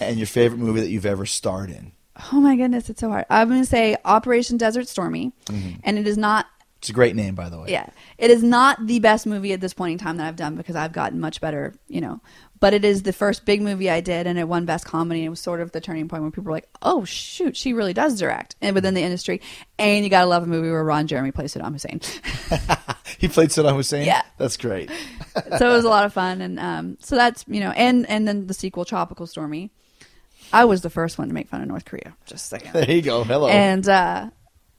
and your favorite movie that you've ever starred in? Oh my goodness, it's so hard. I'm going to say Operation Desert Stormy, Mm-hmm. and it is not. It's a great name, by the way. Yeah, it is not the best movie at this point in time that I've done because I've gotten much better, you know. But it is the first big movie I did, and it won Best Comedy. And it was sort of the turning point when people were like, "Oh shoot, she really does direct," and within the industry. And you gotta love a movie where Ron Jeremy plays Saddam Hussein. He played Saddam Hussein. Yeah. that's great. so it was a lot of fun, and um, so that's you know, and and then the sequel, Tropical Stormy. I was the first one to make fun of North Korea. Just a second. There you go. Hello. and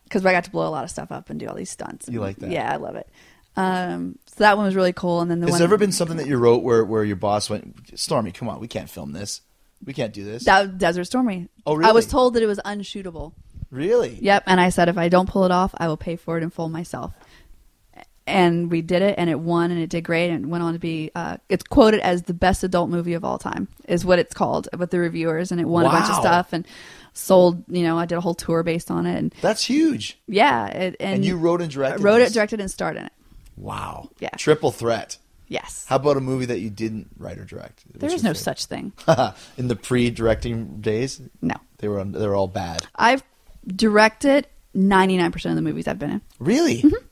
because I got to blow a lot of stuff up and do all these stunts. You like that? Yeah, I love it. Um, so that one was really cool. And then the Has one there ever been something that you wrote where, where your boss went, Stormy, come on, we can't film this. We can't do this. that Desert Stormy. Oh, really? I was told that it was unshootable. Really? Yep. And I said, if I don't pull it off, I will pay for it in full myself. And we did it, and it won, and it did great, and it went on to be. Uh, it's quoted as the best adult movie of all time, is what it's called with the reviewers, and it won a bunch of stuff and sold. You know, I did a whole tour based on it, and That's huge. yeah, it, and, And you wrote and directed wrote this? it, directed, and starred in it. Wow. Yeah. Triple threat. Yes, How about a movie that you didn't write or direct? there What's no favorite? such thing. In the pre-directing days, No, they were they were all bad. I've directed ninety nine percent of the movies I've been in. Really? Mm-hmm.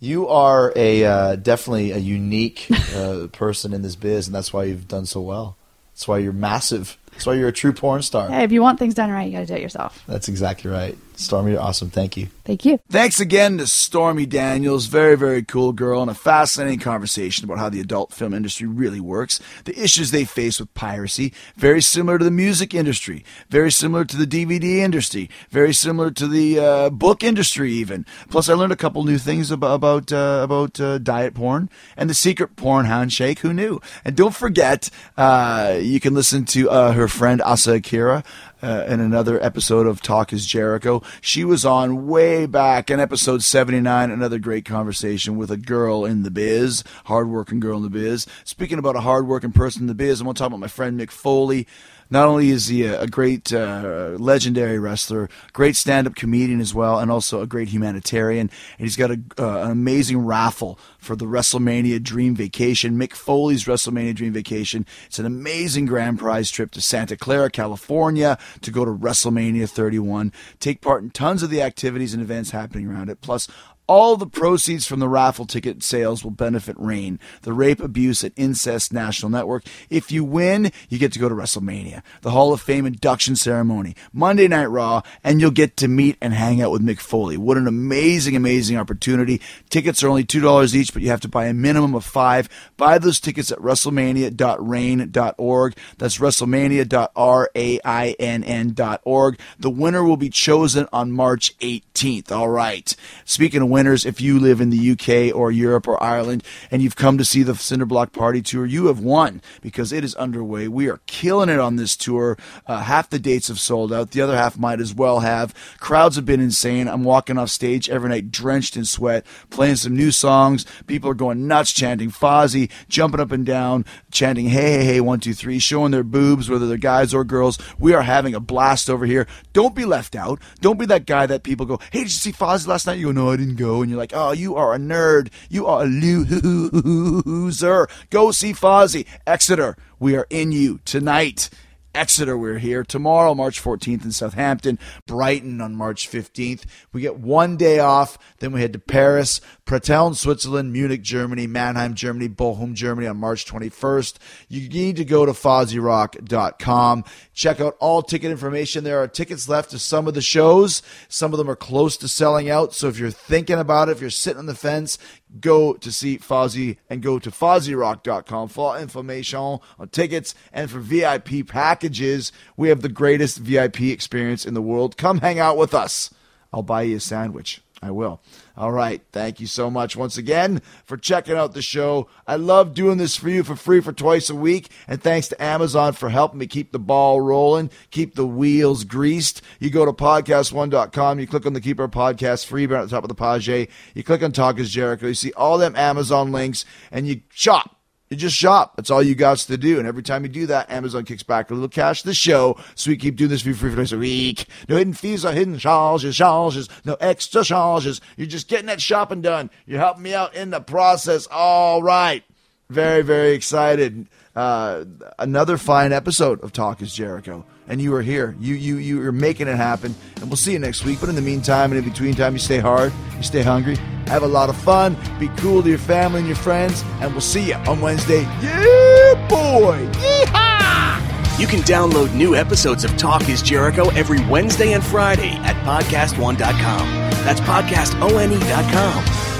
You are a uh, definitely a unique uh, person in this biz, and that's why you've done so well. That's why you're massive. That's why you're a true porn star. Hey, if you want things done right, you got to do it yourself. That's exactly right. Stormy, you're awesome. Thank you. Thank you. Thanks again to Stormy Daniels, very, very cool girl, and a fascinating conversation about how the adult film industry really works, the issues they face with piracy, very similar to the music industry, very similar to the DVD industry, very similar to the uh, book industry, even. Plus, I learned a couple new things about about uh, about uh, diet porn and the secret porn handshake. Who knew? And don't forget, uh, you can listen to uh, her friend Asa Akira uh, in another episode of Talk is Jericho. She was on way back in episode 79, another great conversation with a girl in the biz, hardworking girl in the biz. Speaking about a hardworking person in the biz, I'm going to talk about my friend Mick Foley. Not only is he a, a great, uh, legendary wrestler, great stand-up comedian as well, and also a great humanitarian. And he's got a, uh, an amazing raffle for the WrestleMania Dream Vacation, Mick Foley's WrestleMania Dream Vacation. It's an amazing grand prize trip to Santa Clara, California, to go to WrestleMania 31. Take part in tons of the activities and events happening around it. Plus, all the proceeds from the raffle ticket sales will benefit RAINN, the Rape, Abuse, and Incest National Network. If you win, you get to go to WrestleMania, the Hall of Fame induction ceremony, Monday Night Raw, and you'll get to meet and hang out with Mick Foley. What an amazing, amazing opportunity. Tickets are only $2 each, but you have to buy a minimum of five. Buy those tickets at WrestleMania.rainn.org. That's WrestleMania.rainn.org. The winner will be chosen on March 18th. All right. Speaking of winners, if you live in the UK or Europe or Ireland and you've come to see the Cinderblock Party Tour, you have won because it is underway. We are killing it on this tour. Uh, half the dates have sold out. The other half might as well have. Crowds have been insane. I'm walking off stage every night drenched in sweat, playing some new songs. People are going nuts, chanting Fozzy, jumping up and down, chanting Hey, hey, hey, one, two, three, showing their boobs, whether they're guys or girls. We are having a blast over here. Don't be left out. Don't be that guy that people go, Hey, did you see Fozzy last night? You go, No, I didn't go. And you're like, Oh, you are a nerd. You are a loser. Go see Fozzy. Exeter, we are in you tonight. Exeter, we're here. Tomorrow, March 14th in Southampton. Brighton on March 15th. We get one day off. Then we head to Paris, Pratteln, Switzerland, Munich, Germany, Mannheim, Germany, Bochum, Germany on March 21st. You need to go to FozzyRock.com. Check out all ticket information. There are tickets left to some of the shows. Some of them are close to selling out. So if you're thinking about it, if you're sitting on the fence, go to see Fozzy and go to FozzyRock.com for all information on tickets and for VIP packages. We have the greatest VIP experience in the world. Come hang out with us. I'll buy you a sandwich. I will. All right. Thank you so much once again for checking out the show. I love doing this for you for free for twice a week. And thanks to Amazon for helping me keep the ball rolling, keep the wheels greased. You go to podcastone.com, you click on the Keep Our Podcast free banner at the top of the page. You click on Talk is Jericho. You see all them Amazon links and you shop. You just shop. That's all you got to do. And every time you do that, Amazon kicks back a little cash to the show. So we keep doing this for free for twice a week. No hidden fees or hidden charges, charges, no extra charges. You're just getting that shopping done. You're helping me out in the process. All right. Very, very excited. Uh, another fine episode of Talk is Jericho. And you are here. You you you are making it happen. And we'll see you next week. But in the meantime and in between time, you stay hard, you stay hungry, have a lot of fun, be cool to your family and your friends, and we'll see you on Wednesday. Yeah, boy! Yeehaw! You can download new episodes of Talk is Jericho every Wednesday and Friday at podcastone.com. That's podcastone.com.